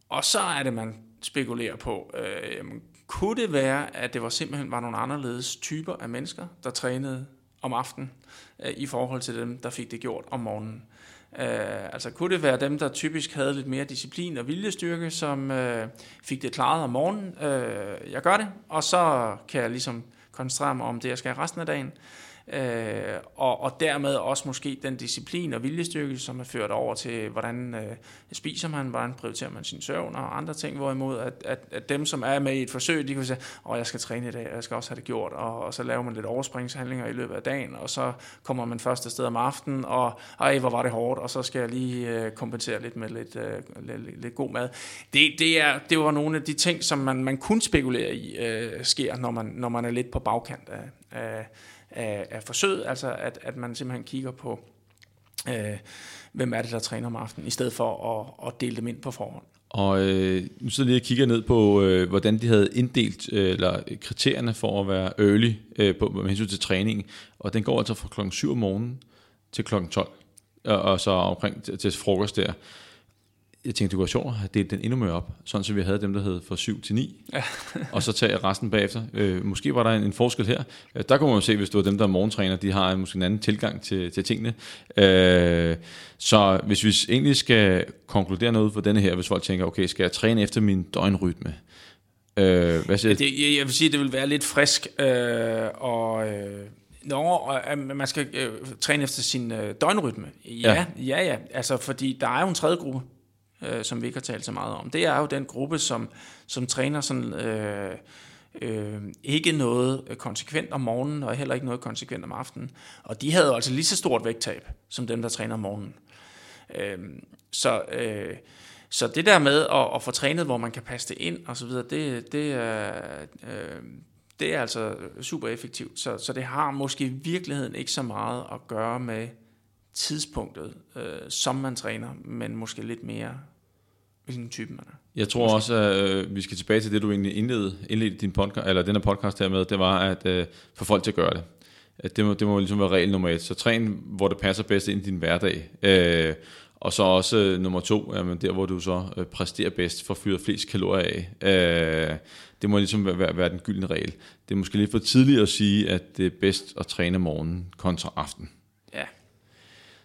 og så er det, man spekulerer på, øh, kunne det være, at det var simpelthen var nogle anderledes typer af mennesker, der trænede om aftenen, øh, i forhold til dem, der fik det gjort om morgenen. Øh, Øh, altså kunne det være dem, der typisk havde lidt mere disciplin og viljestyrke, som øh, fik det klaret om morgenen. Øh, jeg gør det, og så kan jeg ligesom koncentrere mig om det, jeg skal resten af dagen. Øh, og, og dermed også måske den disciplin og viljestyrke, som er ført over til, hvordan øh, spiser man, hvordan prioriterer man sin søvn og andre ting, hvorimod at, at, at dem, som er med i et forsøg, de kan sige, åh, jeg skal træne i dag, jeg skal også have det gjort, og, og så laver man lidt overspringshandlinger i løbet af dagen, og så kommer man først afsted om aftenen, og ej, hvor var det hårdt, og så skal jeg lige øh, kompensere lidt med lidt, øh, lidt, lidt god mad. Det, det, er, det var nogle af de ting, som man, man kun spekulere i, øh, sker, når man, når man er lidt på bagkant af, af af, af forsøget, altså at, at man simpelthen kigger på, øh, hvem er det, der træner om aftenen, i stedet for at, at dele dem ind på forhånd. Og øh, nu sidder jeg lige og kigger ned på, øh, hvordan de havde inddelt øh, eller kriterierne for at være early øh, på, med hensyn til træningen. Og den går altså fra klokken 7 om morgenen til klokken 12, og, og så omkring til, til frokost der jeg tænkte, det var sjovt at have delt den endnu mere op, sådan så vi havde dem, der hed fra 7 til 9, ja. *laughs* og så tage resten bagefter. Øh, måske var der en, en forskel her. Øh, der kunne man jo se, hvis det var dem, der er morgentræner, de har måske en anden tilgang til, til tingene. Øh, så hvis vi egentlig skal konkludere noget for denne her, hvis folk tænker, okay, skal jeg træne efter min døgnrytme? Øh, hvad siger det, jeg vil sige, det vil være lidt frisk, øh, og... Øh Nå, man skal øh, træne efter sin øh, døgnrytme. Ja, ja, ja, ja. Altså, fordi der er jo en tredje gruppe, øh, som vi ikke har talt så meget om. Det er jo den gruppe, som, som træner sådan, øh, øh, ikke noget konsekvent om morgenen, og heller ikke noget konsekvent om aftenen. Og de havde jo altså lige så stort vægttab, som dem, der træner om morgenen. Øh, så, øh, så det der med at, at få trænet, hvor man kan passe det ind og så videre, det, det, er, øh, det er altså super effektivt. Så, så det har måske i virkeligheden ikke så meget at gøre med tidspunktet, øh, som man træner, men måske lidt mere, hvilken type man er. Jeg tror måske. også, at øh, vi skal tilbage til det, du egentlig indledte, indledte din podcast, eller den her podcast her med, det var at øh, få folk til at gøre det. At det, må, det må ligesom være regel nummer et. Så træn, hvor det passer bedst ind i din hverdag. Øh, og så også øh, nummer to, jamen der hvor du så øh, præsterer bedst, for fyret flest kalorier af. Øh, det må ligesom være, være, være den gyldne regel. Det er måske lidt for tidligt at sige, at det er bedst at træne morgen kontra aften.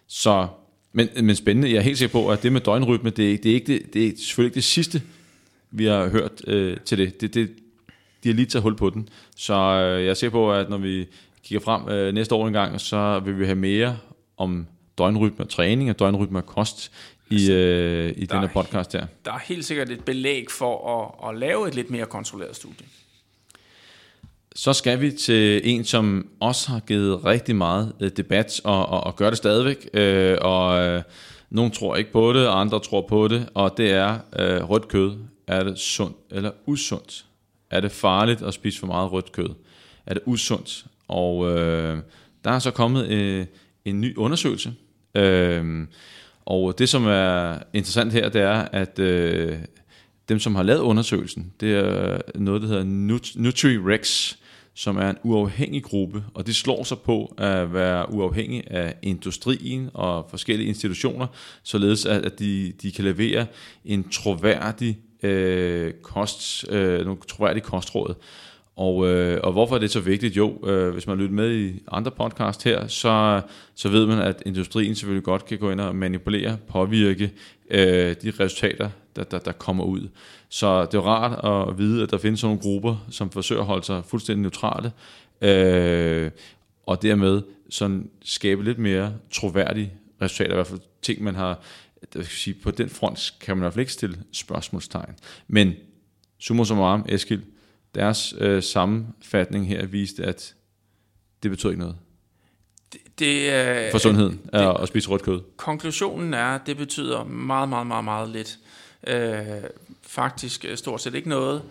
Så, men, men spændende. Jeg er helt sikker på, at det med døgnrytme, det, er, det, er, ikke det, det er selvfølgelig ikke det sidste, vi har hørt øh, til det. det, det de har lige taget hul på den. Så øh, jeg er sikker på, at når vi kigger frem øh, næste år en gang, så vil vi have mere om døgnrytme og træning og døgnrytme og kost i, øh, i denne podcast her. Der er helt sikkert et belæg for at, at lave et lidt mere kontrolleret studie. Så skal vi til en, som også har givet rigtig meget øh, debat, og, og, og gør det stadigvæk. Øh, og øh, nogle tror ikke på det, og andre tror på det, og det er øh, rødt kød. Er det sundt eller usundt? Er det farligt at spise for meget rødt kød? Er det usundt? Og øh, der er så kommet øh, en ny undersøgelse. Øh, og det, som er interessant her, det er, at øh, dem, som har lavet undersøgelsen, det er noget, der hedder NutriRex, som er en uafhængig gruppe, og de slår sig på at være uafhængig af industrien og forskellige institutioner, således at, de, de kan levere en troværdig øh, kost, øh, nogle troværdige kostråd. Og, øh, og hvorfor er det så vigtigt? Jo, øh, hvis man lytter med i andre podcast her, så, så ved man, at industrien selvfølgelig godt kan gå ind og manipulere, påvirke øh, de resultater, der, der, der kommer ud. Så det er rart at vide, at der findes nogle grupper, som forsøger at holde sig fuldstændig neutrale, øh, og dermed sådan skabe lidt mere troværdige resultater, i hvert fald ting, man har, der skal sige, på den front kan man i hvert fald ikke stille spørgsmålstegn. Men summa summarum, Eskild, deres øh, sammenfatning her viste, at det betyder ikke noget. Det, det, øh, for sundheden det, at spise rødt kød. Konklusionen er, at det betyder meget, meget, meget, meget lidt. Øh, faktisk øh, stort set ikke noget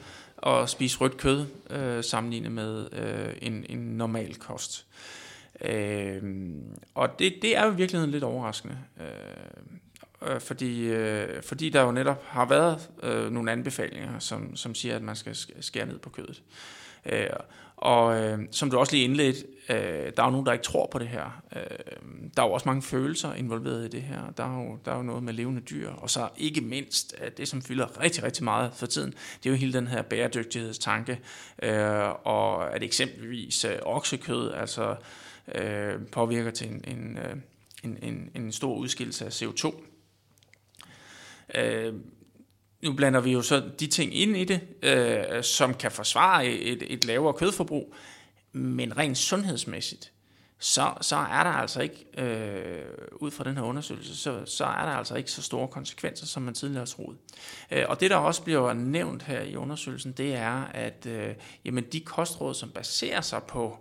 at spise rødt kød øh, sammenlignet med øh, en, en normal kost. Øh, og det, det er jo i virkeligheden lidt overraskende. Øh, øh, fordi, øh, fordi der jo netop har været øh, nogle anbefalinger, som, som siger, at man skal skære ned på kødet. Øh, og øh, som du også lige indledte, øh, der er jo nogen, der ikke tror på det her. Øh, der er jo også mange følelser involveret i det her. Der er jo, der er jo noget med levende dyr. Og så ikke mindst, at det som fylder rigtig, rigtig meget for tiden, det er jo hele den her bæredygtighedstanke. Øh, og at eksempelvis øh, oksekød altså, øh, påvirker til en, en, øh, en, en, en stor udskillelse af CO2. Øh, nu blander vi jo så de ting ind i det, øh, som kan forsvare et, et lavere kødforbrug, men rent sundhedsmæssigt, så, så er der altså ikke, øh, ud fra den her undersøgelse, så, så er der altså ikke så store konsekvenser, som man tidligere har troet. Øh, og det, der også bliver nævnt her i undersøgelsen, det er, at øh, jamen, de kostråd, som baserer sig på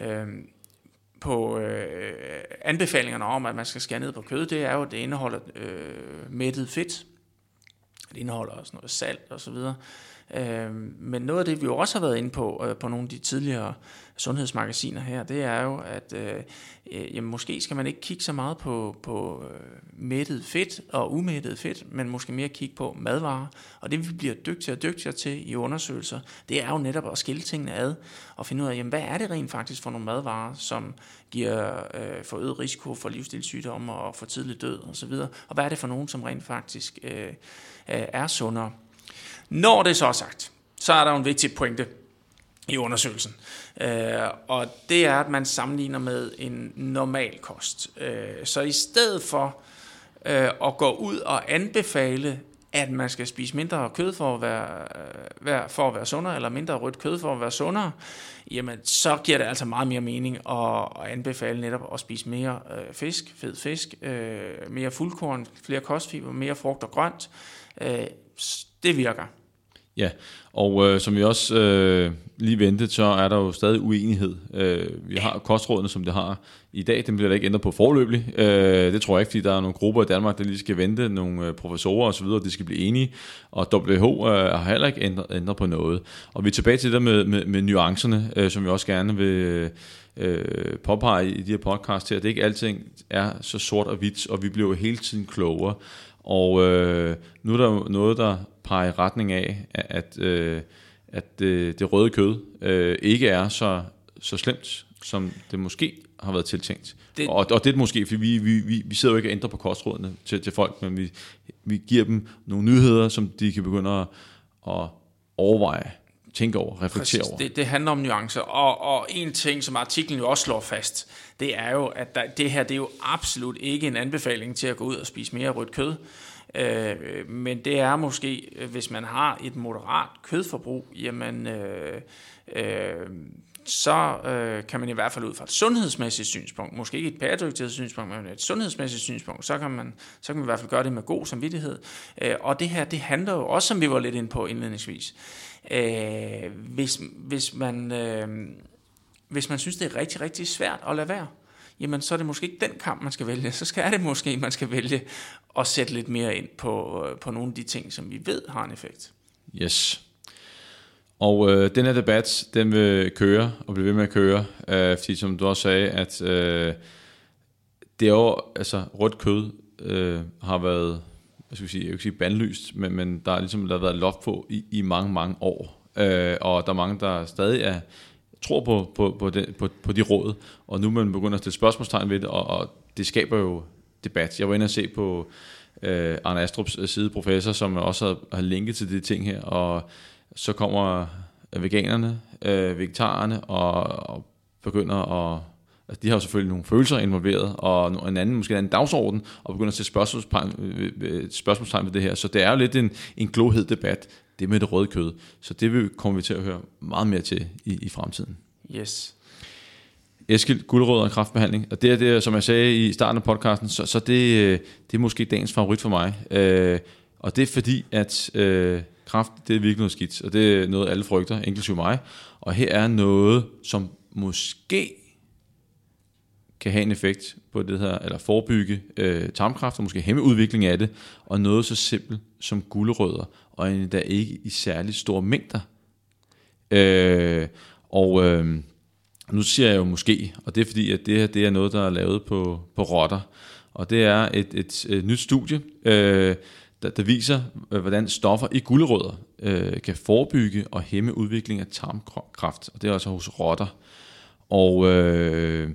øh, på øh, anbefalingerne om, at man skal skære ned på kød, det er jo, at det indeholder øh, mættet fedt. Det indeholder også noget salt og så videre. Øhm, men noget af det, vi jo også har været inde på, øh, på nogle af de tidligere sundhedsmagasiner her, det er jo, at øh, øh, jamen, måske skal man ikke kigge så meget på, på øh, mættet fedt og umættet fedt, men måske mere kigge på madvarer. Og det vi bliver dygtigere og dygtigere til i undersøgelser, det er jo netop at skille tingene ad og finde ud af, jamen, hvad er det rent faktisk for nogle madvarer, som giver øh, forøget risiko for livsstilssygdomme og for tidlig død osv., og hvad er det for nogen, som rent faktisk øh, er sundere. Når det så er sagt, så er der jo en vigtig pointe i undersøgelsen. Øh, og det er, at man sammenligner med en normal kost. Øh, så i stedet for øh, at gå ud og anbefale, at man skal spise mindre kød for at være, øh, være, for at være sundere, eller mindre rødt kød for at være sundere, jamen så giver det altså meget mere mening at, at anbefale netop at spise mere øh, fisk, fed fisk, øh, mere fuldkorn, flere kostfiber, mere frugt og grønt. Øh, det virker. Ja, og øh, som vi også øh, lige ventede, så er der jo stadig uenighed. Øh, vi har kostrådene, som det har i dag, dem bliver der ikke ændret på forløbig. Øh, det tror jeg ikke, fordi der er nogle grupper i Danmark, der lige skal vente, nogle øh, professorer osv., de skal blive enige, og WHO øh, har heller ikke ændret, ændret på noget. Og vi er tilbage til det der med, med, med nuancerne, øh, som vi også gerne vil øh, påpege i de her podcast her, at det ikke alting er så sort og hvidt, og vi bliver jo hele tiden klogere. Og øh, nu er der noget, der peger i retning af, at, øh, at det, det røde kød øh, ikke er så, så slemt, som det måske har været tiltænkt. Det, og, og det er måske, fordi vi, vi, vi, vi sidder jo ikke og ændrer på kostrådene til, til folk, men vi, vi giver dem nogle nyheder, som de kan begynde at, at overveje, tænke over, reflektere Præcis. over. Det, det handler om nuancer, og, og en ting, som artiklen jo også slår fast, det er jo, at der, det her det er jo absolut ikke en anbefaling til at gå ud og spise mere rødt kød. Øh, men det er måske, hvis man har et moderat kødforbrug, jamen, øh, øh, så øh, kan man i hvert fald ud fra et sundhedsmæssigt synspunkt, måske ikke et bæredygtighedssynspunkt, men et sundhedsmæssigt synspunkt, så kan, man, så kan man i hvert fald gøre det med god samvittighed. Øh, og det her, det handler jo også, som vi var lidt inde på indledningsvis, øh, hvis, hvis, man, øh, hvis man synes, det er rigtig, rigtig svært at lade være, jamen så er det måske ikke den kamp, man skal vælge. Så skal det måske, man skal vælge at sætte lidt mere ind på, øh, på nogle af de ting, som vi ved har en effekt. Yes. Og øh, den her debat, den vil køre og blive ved med at køre, øh, fordi som du også sagde, at øh, det er jo, altså rødt kød øh, har været, hvad skal vi sige, jeg vil ikke sige bandlyst, men, men der, er ligesom, der har været loft på i, i mange, mange år. Øh, og der er mange, der stadig er tror på, på, på, den, på, på de råd, og nu man begynder at stille spørgsmålstegn ved det, og, og det skaber jo debat. Jeg var inde og se på øh, Arne Astrups sideprofessor, side, professor, som også har, har linket til de ting her, og så kommer veganerne, øh, vegetarerne, og, og begynder at Altså, de har jo selvfølgelig nogle følelser involveret, og en anden, måske en anden dagsorden, og begynder at sætte spørgsmålstegn, øh, øh, spørgsmålstegn ved det her. Så det er jo lidt en, en glohed debat, det med det røde kød. Så det vil kommer vi til at høre meget mere til i, i fremtiden. Yes. Eskild, guldrød og kraftbehandling. Og det er det, som jeg sagde i starten af podcasten, så, så det, øh, det er måske dagens favorit for mig. Øh, og det er fordi, at øh, kraft, det er virkelig noget skidt, og det er noget, alle frygter, inklusive mig. Og her er noget, som måske kan have en effekt på det her, eller forebygge øh, tarmkræft, og måske hæmme udviklingen af det, og noget så simpelt som gulerødder, og endda ikke i særlig store mængder. Øh, og øh, nu siger jeg jo måske, og det er fordi, at det her det er noget, der er lavet på, på rotter, og det er et, et, et nyt studie, øh, der, der viser, øh, hvordan stoffer i gulerødder øh, kan forebygge og hæmme udvikling af tarmkræft, og det er altså hos rotter. Og øh,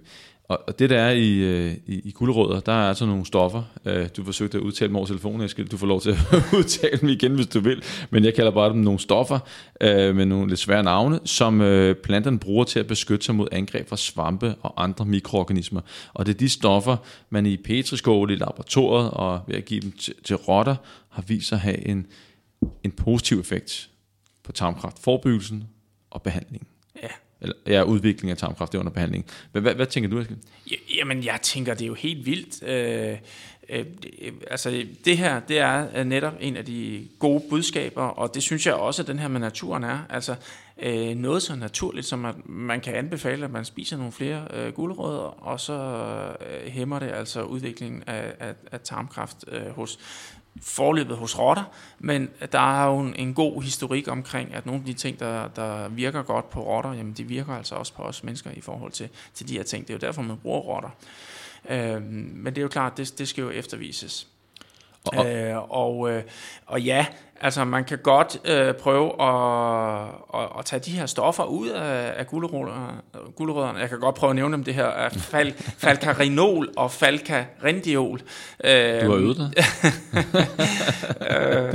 og det der er i, øh, i, i guldrødder, der er altså nogle stoffer. Øh, du forsøgte at udtale dem over telefonen, Eskild. Du får lov til *laughs* at udtale dem igen, hvis du vil. Men jeg kalder bare dem nogle stoffer øh, med nogle lidt svære navne, som øh, planterne bruger til at beskytte sig mod angreb fra svampe og andre mikroorganismer. Og det er de stoffer, man i petriskål i laboratoriet og ved at give dem til, til rotter, har vist sig at have en, en positiv effekt på tarmkræftforebyggelsen og behandlingen. Ja, eller ja, udvikling af tarmkræft under behandling. Hvad, hvad, hvad tænker du, Eskild? Jamen, jeg tænker, det er jo helt vildt. Øh, øh, altså, det her, det er netop en af de gode budskaber, og det synes jeg også, at den her med naturen er. Altså, øh, noget så naturligt, som at man kan anbefale, at man spiser nogle flere øh, gulerødder, og så øh, hæmmer det altså udviklingen af, af, af tarmkræft øh, hos forløbet hos rotter, men der er jo en, en god historik omkring, at nogle af de ting, der, der virker godt på rotter, jamen de virker altså også på os mennesker i forhold til, til de her ting. Det er jo derfor, man bruger rotter. Øh, men det er jo klart, det, det skal jo eftervises. Og, øh, og, øh, og ja, altså man kan godt øh, prøve at, at, at tage de her stoffer ud af, af gulerødderne. Jeg kan godt prøve at nævne dem det her af fal, *laughs* falcarinol og falcarindiol. Øh, du har øvet dig. *laughs*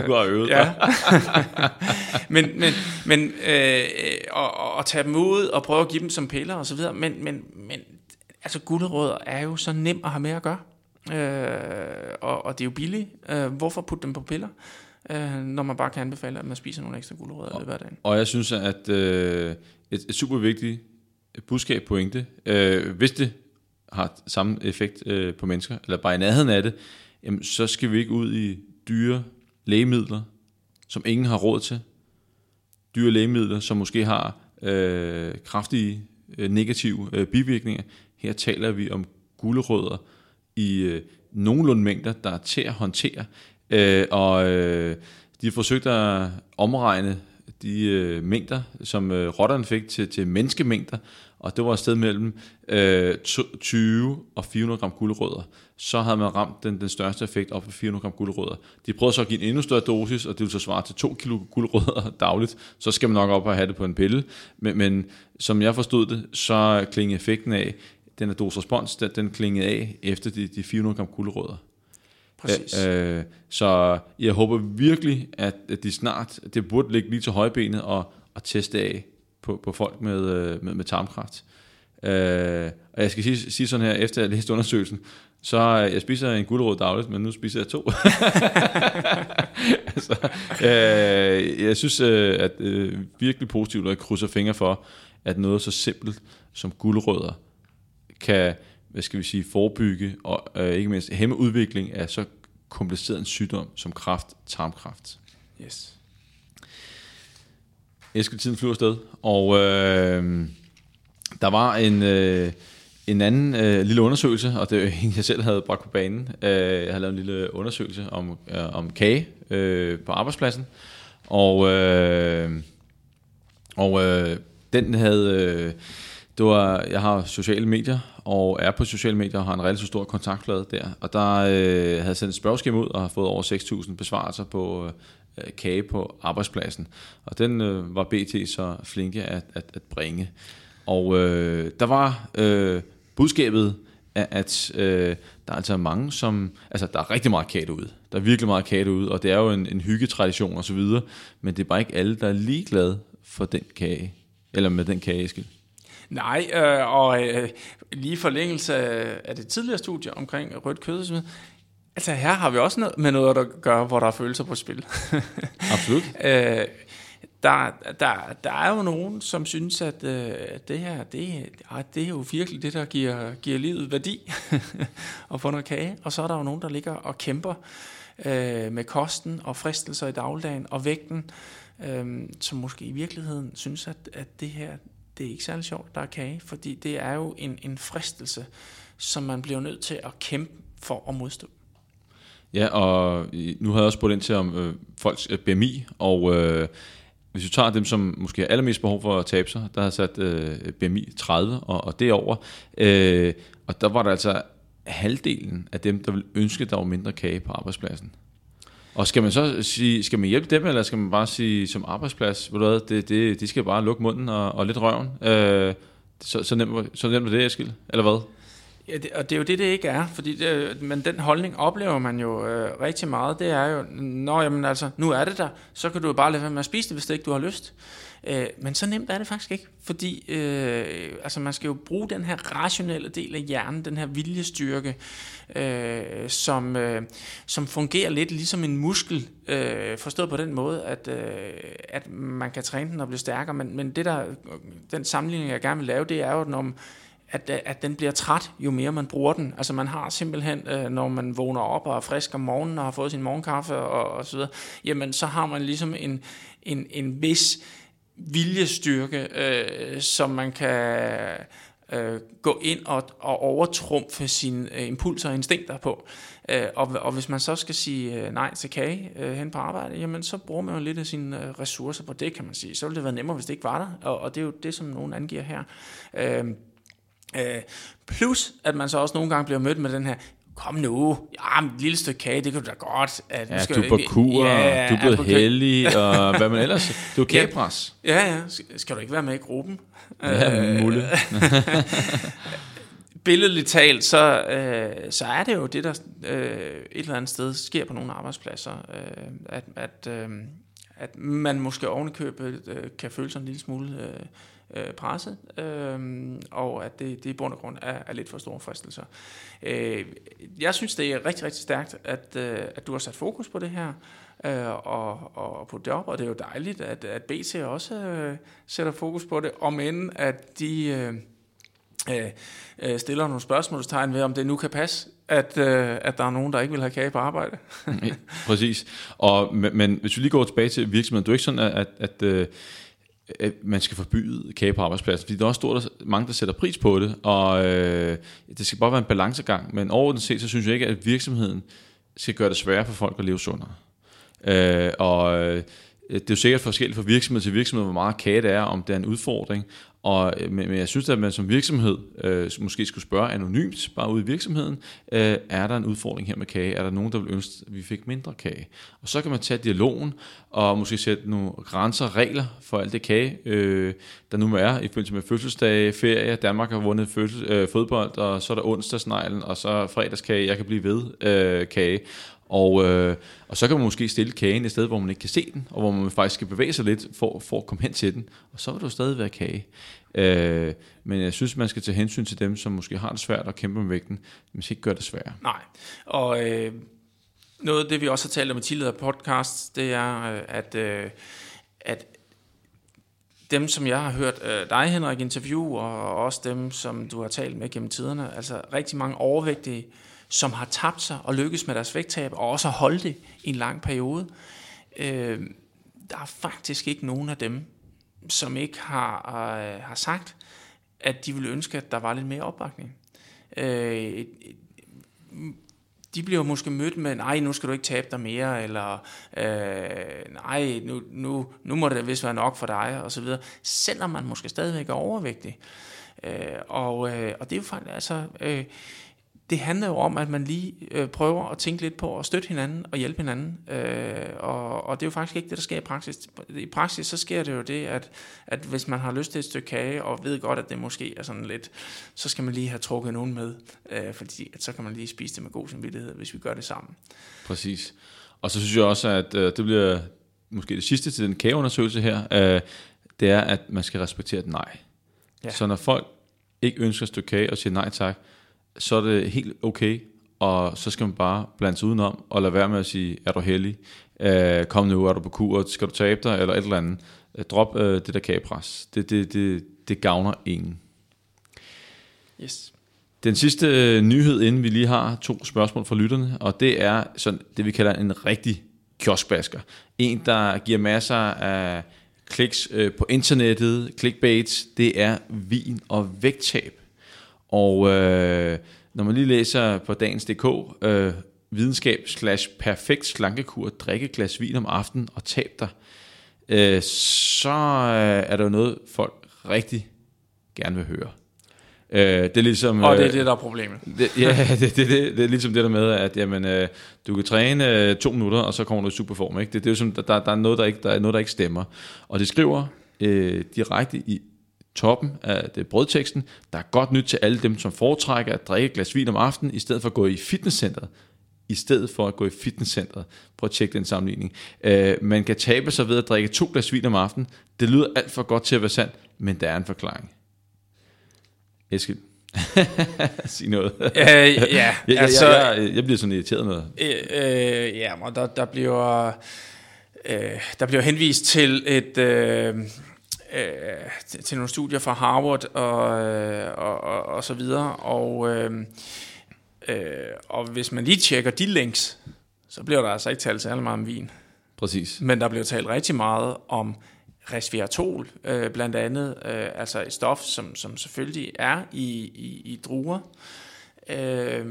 du har øvet dig. ja. *laughs* men men, men øh, og, og tage dem ud og prøve at give dem som piller og så videre. Men, men, men altså gulerødder er jo så nem at have med at gøre. Øh, og, og det er jo billigt. Øh, hvorfor putte dem på piller? Øh, når man bare kan anbefale, at man spiser nogle ekstra gulerødder i hver dag. Og jeg synes, at øh, et, et super vigtigt budskab pointe, øh, hvis det har samme effekt øh, på mennesker, eller bare i nærheden af det, jamen, så skal vi ikke ud i dyre lægemidler, som ingen har råd til. Dyre lægemidler, som måske har øh, kraftige øh, negative øh, bivirkninger. Her taler vi om gulerødder, i øh, nogenlunde mængder, der er til at håndtere. Øh, og øh, de har forsøgt at omregne de øh, mængder, som øh, rotterne fik til, til menneskemængder, og det var et sted mellem øh, 20 og 400 gram gulerødder. Så havde man ramt den, den største effekt op på 400 gram gulerødder. De prøvede så at give en endnu større dosis, og det vil så svare til 2 kilo gulerødder *laughs* dagligt. Så skal man nok op og have det på en pille. Men, men som jeg forstod det, så klinger effekten af, den er dos-respons, den, den klingede af efter de, de 400 gram gulerødder. Præcis. Øh, så jeg håber virkelig, at, at de snart, det burde ligge lige til højbenet og, og teste af på, på folk med, øh, med, med tarmkræft. Øh, og jeg skal sige, sige sådan her, efter jeg læste undersøgelsen, så jeg spiser en gulerod dagligt, men nu spiser jeg to. *laughs* altså, øh, jeg synes, øh, at øh, virkelig positivt, og jeg krydser fingre for, at noget så simpelt som gulerødder kan hvad skal vi sige, forebygge og øh, ikke mindst hæmme udvikling af så kompliceret en sygdom som kræft, tarmkræft. Yes. Eske tiden flyver sted, og øh, der var en, øh, en anden øh, lille undersøgelse, og det er *laughs* en, jeg selv havde bragt på banen. Øh, jeg havde lavet en lille undersøgelse om, øh, om kage øh, på arbejdspladsen, og, øh, og øh, den havde... Øh, det var, jeg har sociale medier, og er på sociale medier og har en relativt stor kontaktflade der. Og der øh, havde sendt et spørgeskema ud og har fået over 6.000 besvarelser på øh, kage på arbejdspladsen. Og den øh, var BT så flinke at, at, at bringe. Og øh, der var øh, budskabet, at, at øh, der er altså mange, som... Altså, der er rigtig meget kage derude. Der er virkelig meget kage derude, og det er jo en, en hyggetradition osv., men det er bare ikke alle, der er ligeglade for den kage, eller med den kage, Nej, øh, og øh, lige forlængelse af det tidligere studie omkring rødt kød Altså her har vi også noget med noget at gøre, hvor der er følelser på spil. *laughs* Absolut. øh, der, der, der er jo nogen, som synes, at øh, det her, det, det er jo virkelig det, der giver, giver livet værdi *laughs* at få noget kage. Og så er der jo nogen, der ligger og kæmper øh, med kosten og fristelser i dagligdagen og vægten, øh, som måske i virkeligheden synes, at, at det her, det er ikke særlig sjovt, der er kage, fordi det er jo en, en fristelse, som man bliver nødt til at kæmpe for at modstå. Ja, og nu havde jeg også spurgt ind til om øh, folks øh, BMI, og øh, hvis du tager dem, som måske har allermest behov for at tabe sig, der har sat øh, BMI 30 og, og derover, øh, og der var der altså halvdelen af dem, der ville ønske, at der var mindre kage på arbejdspladsen. Og skal man så sige, skal man hjælpe dem, eller skal man bare sige som arbejdsplads, ved du hvad, det, det, de skal bare lukke munden og, og lidt røven? Øh, så, så, nemt, så nemt er det, Eskild, eller hvad? Ja, det, og det er jo det, det ikke er, fordi det, men den holdning oplever man jo øh, rigtig meget, det er jo, når jamen altså, nu er det der, så kan du jo bare lade være med at spise det, hvis det ikke du har lyst. Øh, men så nemt er det faktisk ikke, fordi øh, altså man skal jo bruge den her rationelle del af hjernen, den her viljestyrke, øh, som, øh, som fungerer lidt ligesom en muskel, øh, forstået på den måde, at, øh, at man kan træne den og blive stærkere, men, men det der, den sammenligning, jeg gerne vil lave, det er jo, når at, at den bliver træt, jo mere man bruger den. Altså man har simpelthen, øh, når man vågner op og er frisk om morgenen og har fået sin morgenkaffe og, og så videre, jamen så har man ligesom en, en, en vis viljestyrke, øh, som man kan øh, gå ind og, og overtrumfe sine øh, impulser og instinkter på. Øh, og, og hvis man så skal sige øh, nej til kage øh, hen på arbejde, jamen så bruger man jo lidt af sine øh, ressourcer på det, kan man sige. Så ville det være nemmere, hvis det ikke var der, og, og det er jo det, som nogen angiver her. Øh, øh, plus, at man så også nogle gange bliver mødt med den her, kom nu, ja, et lille stykke kage, det kan du da godt. At, ja, skal, du på kur, ja, du er blevet heldig, og *laughs* hvad man ellers, du er kagepres. Ja, ja, skal du ikke være med i gruppen? Ja, *laughs* muligt. *laughs* billedligt talt, så, øh, så er det jo det, der øh, et eller andet sted sker på nogle arbejdspladser, øh, at, at, øh, at man måske ovenikøbet øh, kan føle sig en lille smule øh, øh, presse, øh, og at det, det i bund og grund er, er lidt for store fristelser. Øh, jeg synes, det er rigtig, rigtig stærkt, at, øh, at du har sat fokus på det her, øh, og, og på job, og det er jo dejligt, at, at BT også øh, sætter fokus på det, om end at de... Øh, øh, øh, stiller nogle spørgsmålstegn ved, om det nu kan passe, at, øh, at der er nogen, der ikke vil have kage på arbejde. *laughs* Præcis. Og, men, men hvis vi lige går tilbage til virksomheden, du er ikke sådan, at, at, at øh, at man skal forbyde kage på arbejdspladsen, fordi der er også stort, mange, der sætter pris på det, og øh, det skal bare være en balancegang, men overordnet set, så synes jeg ikke, at virksomheden skal gøre det sværere for folk at leve sundere. Øh, og øh, det er jo sikkert forskelligt fra virksomhed til virksomhed, hvor meget kage det er, om det er en udfordring, og, øh, men, men jeg synes, at man som virksomhed øh, måske skulle spørge anonymt, bare ude i virksomheden, øh, er der en udfordring her med kage? Er der nogen, der vil ønske, at vi fik mindre kage? Og så kan man tage dialogen, og måske sætte nogle grænser, regler for alt det kage, øh, der nu er i forbindelse med fødselsdage, ferie, Danmark har vundet fødsel, øh, fodbold, og så er der onsdagsneglen, og så fredagskage, jeg kan blive ved øh, kage. Og, øh, og så kan man måske stille kagen et sted, hvor man ikke kan se den, og hvor man faktisk skal bevæge sig lidt for, for at komme hen til den. Og så vil der stadig være kage. Øh, men jeg synes, man skal tage hensyn til dem, som måske har det svært at kæmpe med vægten, men skal ikke gøre det svært. Nej, og øh, noget af det, vi også har talt om i tidligere podcast, det er, øh, at, øh, at dem, som jeg har hørt øh, dig, Henrik, interview, og også dem, som du har talt med gennem tiderne, altså rigtig mange overvægtige, som har tabt sig og lykkes med deres vægttab, og også har holdt det i en lang periode. Øh, der er faktisk ikke nogen af dem, som ikke har, øh, har sagt, at de ville ønske, at der var lidt mere opbakning. Øh, de bliver måske mødt med, nej, nu skal du ikke tabe dig mere, eller øh, nej, nu, nu, nu må det vist være nok for dig, og så videre, selvom man måske stadigvæk er overvægtig. Øh, og, øh, og det er jo faktisk, altså, øh, det handler jo om, at man lige øh, prøver at tænke lidt på at støtte hinanden og hjælpe hinanden. Øh, og, og det er jo faktisk ikke det, der sker i praksis. I praksis så sker det jo det, at, at hvis man har lyst til et stykke kage, og ved godt, at det måske er sådan lidt, så skal man lige have trukket nogen med, øh, fordi at så kan man lige spise det med god samvittighed, hvis vi gør det sammen. Præcis. Og så synes jeg også, at øh, det bliver måske det sidste til den kageundersøgelse her, øh, det er, at man skal respektere et nej. Ja. Så når folk ikke ønsker et stykke kage og siger nej tak, så er det helt okay, og så skal man bare blande sig udenom, og lade være med at sige, er du heldig? Øh, kom nu, er du på kur, skal du tabe dig, eller et eller andet. Øh, drop øh, det der kagepres. Det, det, det, det gavner ingen. Yes. Den sidste øh, nyhed, inden vi lige har to spørgsmål fra lytterne, og det er sådan, det, vi kalder en rigtig kioskbasker. En, der giver masser af kliks øh, på internettet, clickbait, det er vin og vægttab. Og øh, når man lige læser på dagens.dk, øh, videnskab slash perfekt slankekur, drikke glas vin om aftenen og tab dig, øh, så øh, er der jo noget, folk rigtig gerne vil høre. Øh, det er ligesom, og det er det, der er problemet. Det, ja, *laughs* det, det, det, det er ligesom det der med, at jamen, øh, du kan træne øh, to minutter, og så kommer du i superform. Ikke? Det, det er jo som, der, der, er noget, der, ikke, der er noget, der ikke stemmer. Og det skriver øh, direkte i toppen af det brødteksten. Der er godt nyt til alle dem, som foretrækker at drikke et glas vin om aftenen, i stedet for at gå i fitnesscenteret. i stedet for at gå i fitnesscenteret. Prøv at tjekke den sammenligning. Øh, man kan tabe sig ved at drikke to glas vin om aftenen. Det lyder alt for godt til at være sandt, men der er en forklaring. Eskild. *laughs* Sig noget. Øh, ja, *laughs* jeg, altså, jeg, jeg, jeg bliver sådan irriteret med øh, øh, Ja, og der, der bliver øh, der bliver henvist til et øh, øh, til nogle studier fra Harvard og, øh, og, og, og så videre, og øh, øh, og hvis man lige tjekker de links, så bliver der altså ikke talt særlig meget om vin. Præcis. Men der bliver talt rigtig meget om resveratrol, øh, blandt andet, øh, altså et stof, som, som selvfølgelig er i, i, i druer, øh,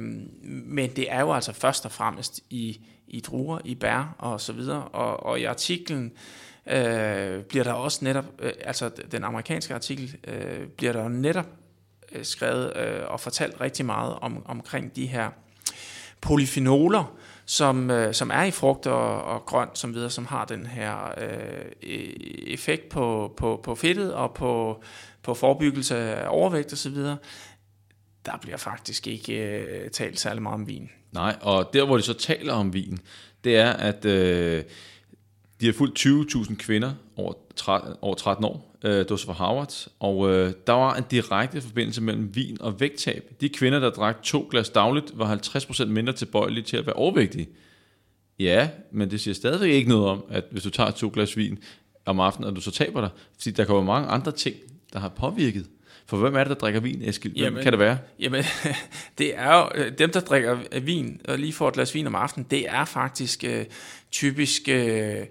men det er jo altså først og fremmest i, i druer, i bær og så videre, og, og i artiklen øh, Øh, bliver der også netop, øh, altså den amerikanske artikel, øh, bliver der netop øh, skrevet øh, og fortalt rigtig meget om, omkring de her polyfenoler, som, øh, som er i frugt og, og grønt, som videre, som har den her øh, e-, effekt på, på, på fedtet og på, på forebyggelse af overvægt osv., der bliver faktisk ikke øh, talt særlig meget om vin. Nej, og der hvor de så taler om vin, det er, at øh, de har fulgt 20.000 kvinder over, 13, over 13 år, øh, det var så fra Harvard, og øh, der var en direkte forbindelse mellem vin og vægttab. De kvinder, der drak to glas dagligt, var 50% mindre tilbøjelige til at være overvægtige. Ja, men det siger stadigvæk ikke noget om, at hvis du tager to glas vin om aftenen, at du så taber dig, fordi der kommer mange andre ting, der har påvirket. For hvem er det, der drikker vin, Eskild? Hvem jamen, kan det være? Jamen, *laughs* det er jo øh, dem, der drikker vin, og lige får et glas vin om aftenen, det er faktisk øh, typisk øh,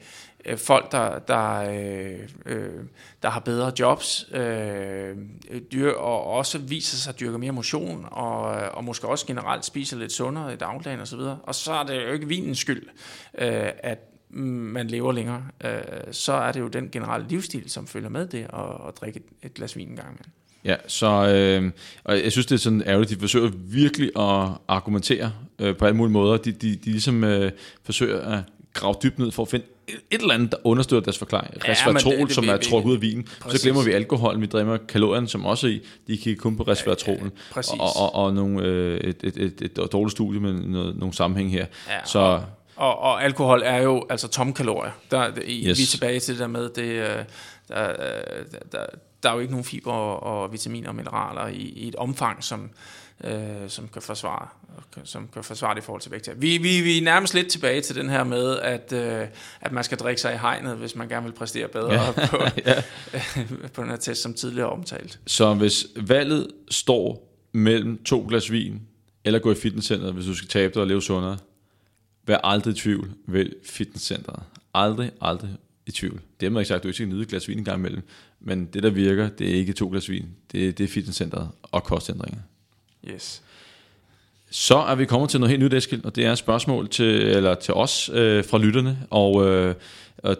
øh, folk, der, der, øh, øh, der har bedre jobs, øh, dyr, og også viser sig at dyrke mere motion, og, og måske også generelt spiser lidt sundere i dagligdagen osv. Og, og så er det jo ikke vinens skyld, øh, at man lever længere. Øh, så er det jo den generelle livsstil, som følger med det, at, at drikke et glas vin en gang imellem. Ja, så øh, og jeg synes, det er sådan ærgerligt, de forsøger virkelig at argumentere øh, på alle mulige måder. De, de, de ligesom øh, forsøger at grave dybt ned for at finde et, et eller andet, der understøtter deres forklaring. Ja, resveratrol, det, det, som er trukket ud af vinen. Præcis. Så glemmer vi alkoholen, vi dræmmer kalorien, som også er i. De kigger kun på resveratrolen. Ja, ja, og, og, og nogle, øh, et, et, et, et dårligt studie med noget, nogle sammenhæng her. Ja, så, og, og, alkohol er jo altså tom kalorier. Der, i, yes. Vi er tilbage til det der med, det, øh, der, øh, der, der er jo ikke nogen fiber og, og vitaminer og mineraler i, i et omfang, som, øh, som kan forsvare som kan forsvare det i forhold til vægt. Vi, vi, vi er nærmest lidt tilbage til den her med, at, øh, at man skal drikke sig i hegnet, hvis man gerne vil præstere bedre ja. *laughs* på, *laughs* ja. *laughs* på den her test, som tidligere omtalt. Så hvis valget står mellem to glas vin, eller gå i fitnesscenteret, hvis du skal tabe dig og leve sundere, vær aldrig i tvivl, vælg fitnesscenteret. Aldrig, aldrig i tvivl. Det har man ikke sagt, du ikke skal nyde et glas vin en gang imellem, men det der virker, det er ikke to glas vin, det, det er fitnesscenteret og kostændringer. Yes. Så er vi kommet til noget helt nyt, Eskild, og det er et spørgsmål til, eller til os øh, fra lytterne, og, øh, og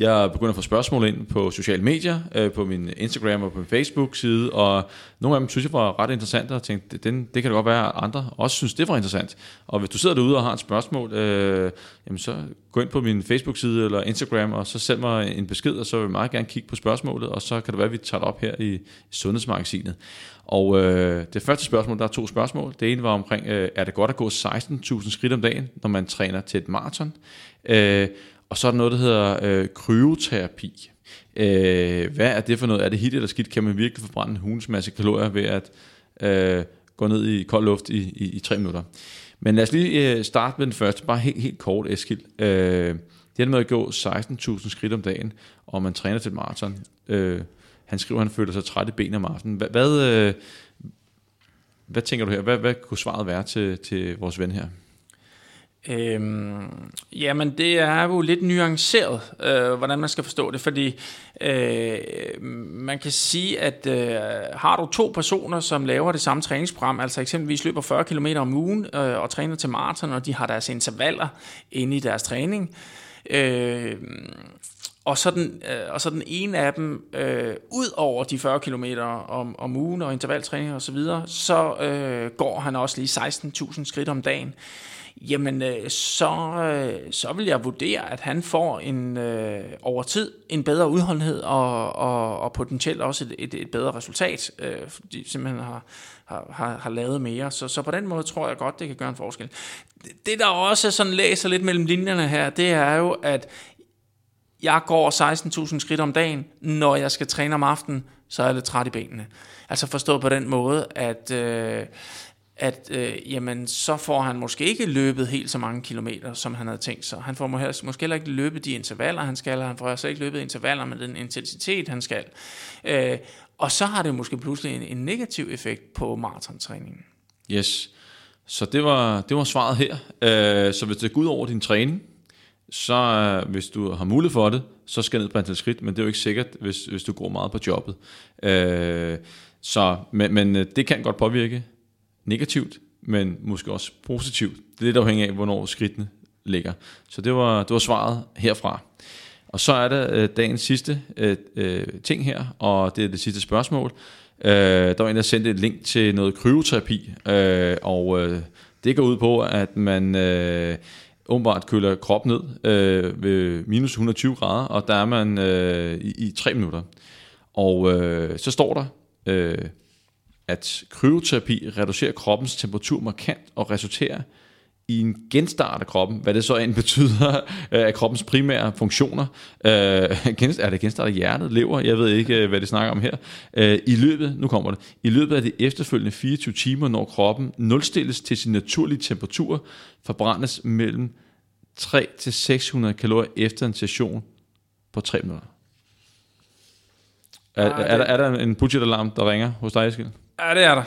jeg begynder at få spørgsmål ind på sociale medier, øh, på min Instagram og på min Facebook-side, og nogle af dem synes jeg var ret interessante, og tænkte, den, det kan det godt være, at andre også synes, det var interessant. Og hvis du sidder derude og har et spørgsmål, øh, jamen så gå ind på min Facebook-side eller Instagram, og så send mig en besked, og så vil jeg meget gerne kigge på spørgsmålet, og så kan det være, at vi tager det op her i, i Sundhedsmagasinet. Og øh, det første spørgsmål, der er to spørgsmål. Det ene var omkring, øh, er det godt at gå 16.000 skridt om dagen, når man træner til et maraton? Øh, og så er der noget, der hedder øh, kryoterapi. Øh, hvad er det for noget? Er det hit eller skidt? Kan man virkelig forbrænde en hulens masse kalorier ved at øh, gå ned i kold luft i, i, i tre minutter? Men lad os lige øh, starte med den første, bare helt, helt kort, Eskild. Øh, det er med at gå 16.000 skridt om dagen, og man træner til et maraton. Øh, han skriver, at han føler sig træt i benene om aftenen. Hvad, hvad, øh, hvad tænker du her? Hvad, hvad kunne svaret være til, til vores ven her? Øhm, jamen, det er jo lidt nuanceret, øh, hvordan man skal forstå det, fordi øh, man kan sige, at øh, har du to personer, som laver det samme træningsprogram, altså eksempelvis løber 40 km om ugen øh, og træner til maraton, og de har deres intervaller inde i deres træning, øh, og så, den, øh, og så den ene af dem, øh, ud over de 40 km om, om ugen og intervaltræning osv., så, videre, så øh, går han også lige 16.000 skridt om dagen jamen øh, så, øh, så vil jeg vurdere, at han får en øh, over tid en bedre udholdenhed og, og, og potentielt også et, et, et bedre resultat, øh, fordi simpelthen har, har, har, har lavet mere. Så, så på den måde tror jeg godt, det kan gøre en forskel. Det, der også sådan læser lidt mellem linjerne her, det er jo, at jeg går 16.000 skridt om dagen, når jeg skal træne om aftenen, så er jeg lidt træt i benene. Altså forstået på den måde, at, øh, at øh, jamen, så får han måske ikke løbet helt så mange kilometer, som han havde tænkt sig. Han får måske heller ikke løbet de intervaller, han skal, han får altså ikke løbet intervaller med den intensitet, han skal. Øh, og så har det måske pludselig en, en negativ effekt på maratontræningen. Yes. Så det var, det var svaret her. Øh, så hvis det går ud over din træning, så øh, hvis du har mulighed for det, så skal ned på antal skridt, men det er jo ikke sikkert, hvis, hvis du går meget på jobbet. Øh, så, men, men øh, det kan godt påvirke negativt, men måske også positivt. Det er lidt afhængigt af, hvornår skridtene ligger. Så det var, det var svaret herfra. Og så er der øh, dagens sidste øh, øh, ting her, og det er det sidste spørgsmål. Øh, der var en, der sendte et link til noget kryoterapi, øh, og øh, det går ud på, at man øh, åbenbart køler krop ned øh, ved minus 120 grader, og der er man øh, i, i 3 minutter. Og øh, så står der, øh, at kryoterapi reducerer kroppens temperatur markant og resulterer i en genstart af kroppen, hvad det så end betyder *laughs* øh, af kroppens primære funktioner. Øh, *laughs* er det genstart af hjertet, lever? Jeg ved ikke, øh, hvad det snakker om her. I løbet, nu kommer det, i løbet af de efterfølgende 24 timer, når kroppen nulstilles til sin naturlige temperatur, forbrændes mellem 3-600 kalorier efter en session på 3 minutter. Er, er, er, der, er der en budgetalarm, der ringer hos dig, Eskild? Ja, det er der.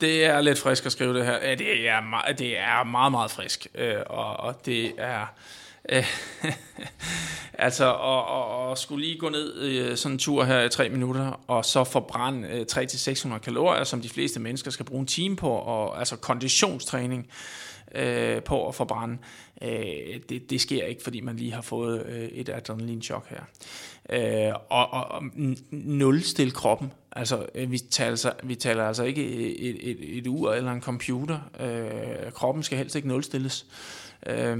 Det er lidt frisk at skrive det her. Ja, det er meget, det er meget, meget frisk. Øh, og, og det er... Øh, *laughs* altså, og, og, og skulle lige gå ned øh, sådan en tur her i tre minutter, og så forbrænde øh, 300-600 kalorier, som de fleste mennesker skal bruge en time på, og altså konditionstræning øh, Øh, på at forbrænde. Øh, det, det sker ikke, fordi man lige har fået øh, et adrenalinchok her. Øh, og, og, og nulstille kroppen. Altså, øh, vi taler, altså, vi taler altså ikke et, et, et ur eller en computer. Øh, kroppen skal helst ikke nulstilles. Øh,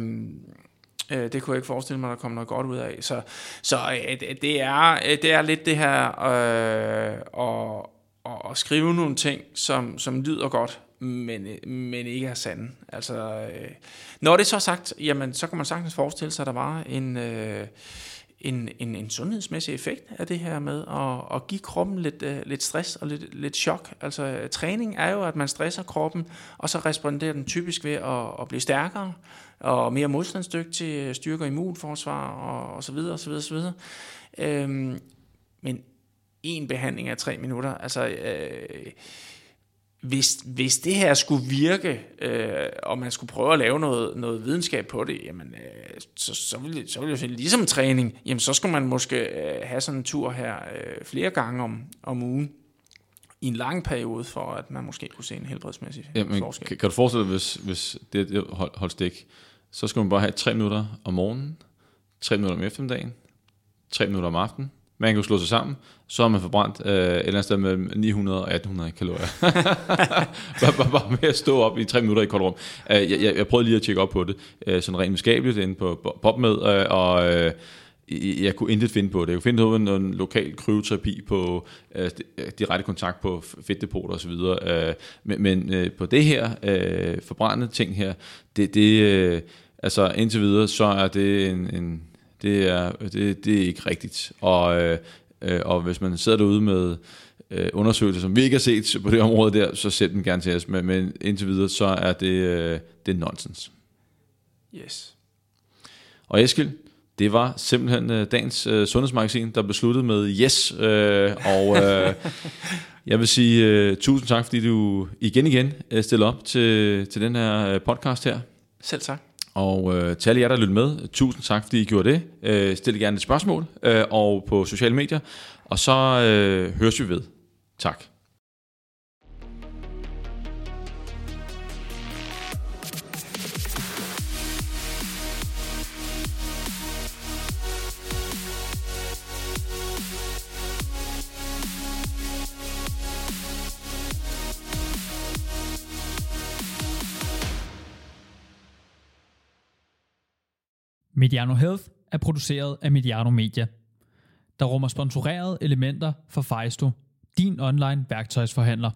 øh, det kunne jeg ikke forestille mig, at der kom noget godt ud af. Så, så øh, det, er, øh, det er lidt det her øh, at, at, at skrive nogle ting, som, som lyder godt, men, øh, men ikke er sande. Altså, øh, når det er så sagt, jamen, så kan man sagtens forestille sig, at der var en, øh, en, en, en sundhedsmæssig effekt af det her med at, at give kroppen lidt, øh, lidt stress og lidt, lidt chok. Altså, træning er jo, at man stresser kroppen, og så responderer den typisk ved at, at blive stærkere og mere modstandsdygtig, øh, styrker immunforsvar og, og så videre, og så videre, og så videre. Øhm, men en behandling af tre minutter, altså... Øh, hvis, hvis det her skulle virke, øh, og man skulle prøve at lave noget, noget videnskab på det, jamen, øh, så, så, ville, så ville jeg ligesom træning, jamen, så skulle man måske øh, have sådan en tur her øh, flere gange om, om ugen i en lang periode, for at man måske kunne se en helbredsmæssig jamen, forskel. Kan, kan du forestille dig, hvis, hvis det, hold, holdt stik, så skulle man bare have tre minutter om morgenen, tre minutter om eftermiddagen, tre minutter om aftenen, man kan slå sig sammen, så har man forbrændt øh, et eller andet sted mellem 900 og 1800 kalorier. *laughs* bare, bare, bare med at stå op i tre minutter i koldt rum. Uh, jeg, jeg, jeg prøvede lige at tjekke op på det, uh, sådan rent videnskabeligt inde på PopMed, uh, øh, og uh, jeg kunne intet finde på det. Jeg kunne finde noget en lokal kryoterapi på uh, direkte kontakt på fedtdepoter osv. Uh, men men uh, på det her uh, forbrændte ting her, det, det uh, altså indtil videre, så er det en, en det er, det, det er ikke rigtigt. Og, øh, øh, og hvis man sidder derude med øh, undersøgelser, som vi ikke har set *laughs* på det område der, så sæt den gerne til os. Men, men indtil videre, så er det, øh, det er nonsens. Yes. Og Eskild, det var simpelthen øh, dagens øh, sundhedsmagasin, der besluttede med yes. Øh, og øh, *laughs* jeg vil sige øh, tusind tak, fordi du igen igen øh, stiller op til, til den her øh, podcast her. Selv tak. Og øh, til alle jer, der lyttede med, tusind tak, fordi I gjorde det. Øh, stil gerne et spørgsmål øh, og på sociale medier. Og så øh, høres vi ved. Tak. Mediano Health er produceret af Mediano Media, der rummer sponsorerede elementer for Fejsto, din online værktøjsforhandler.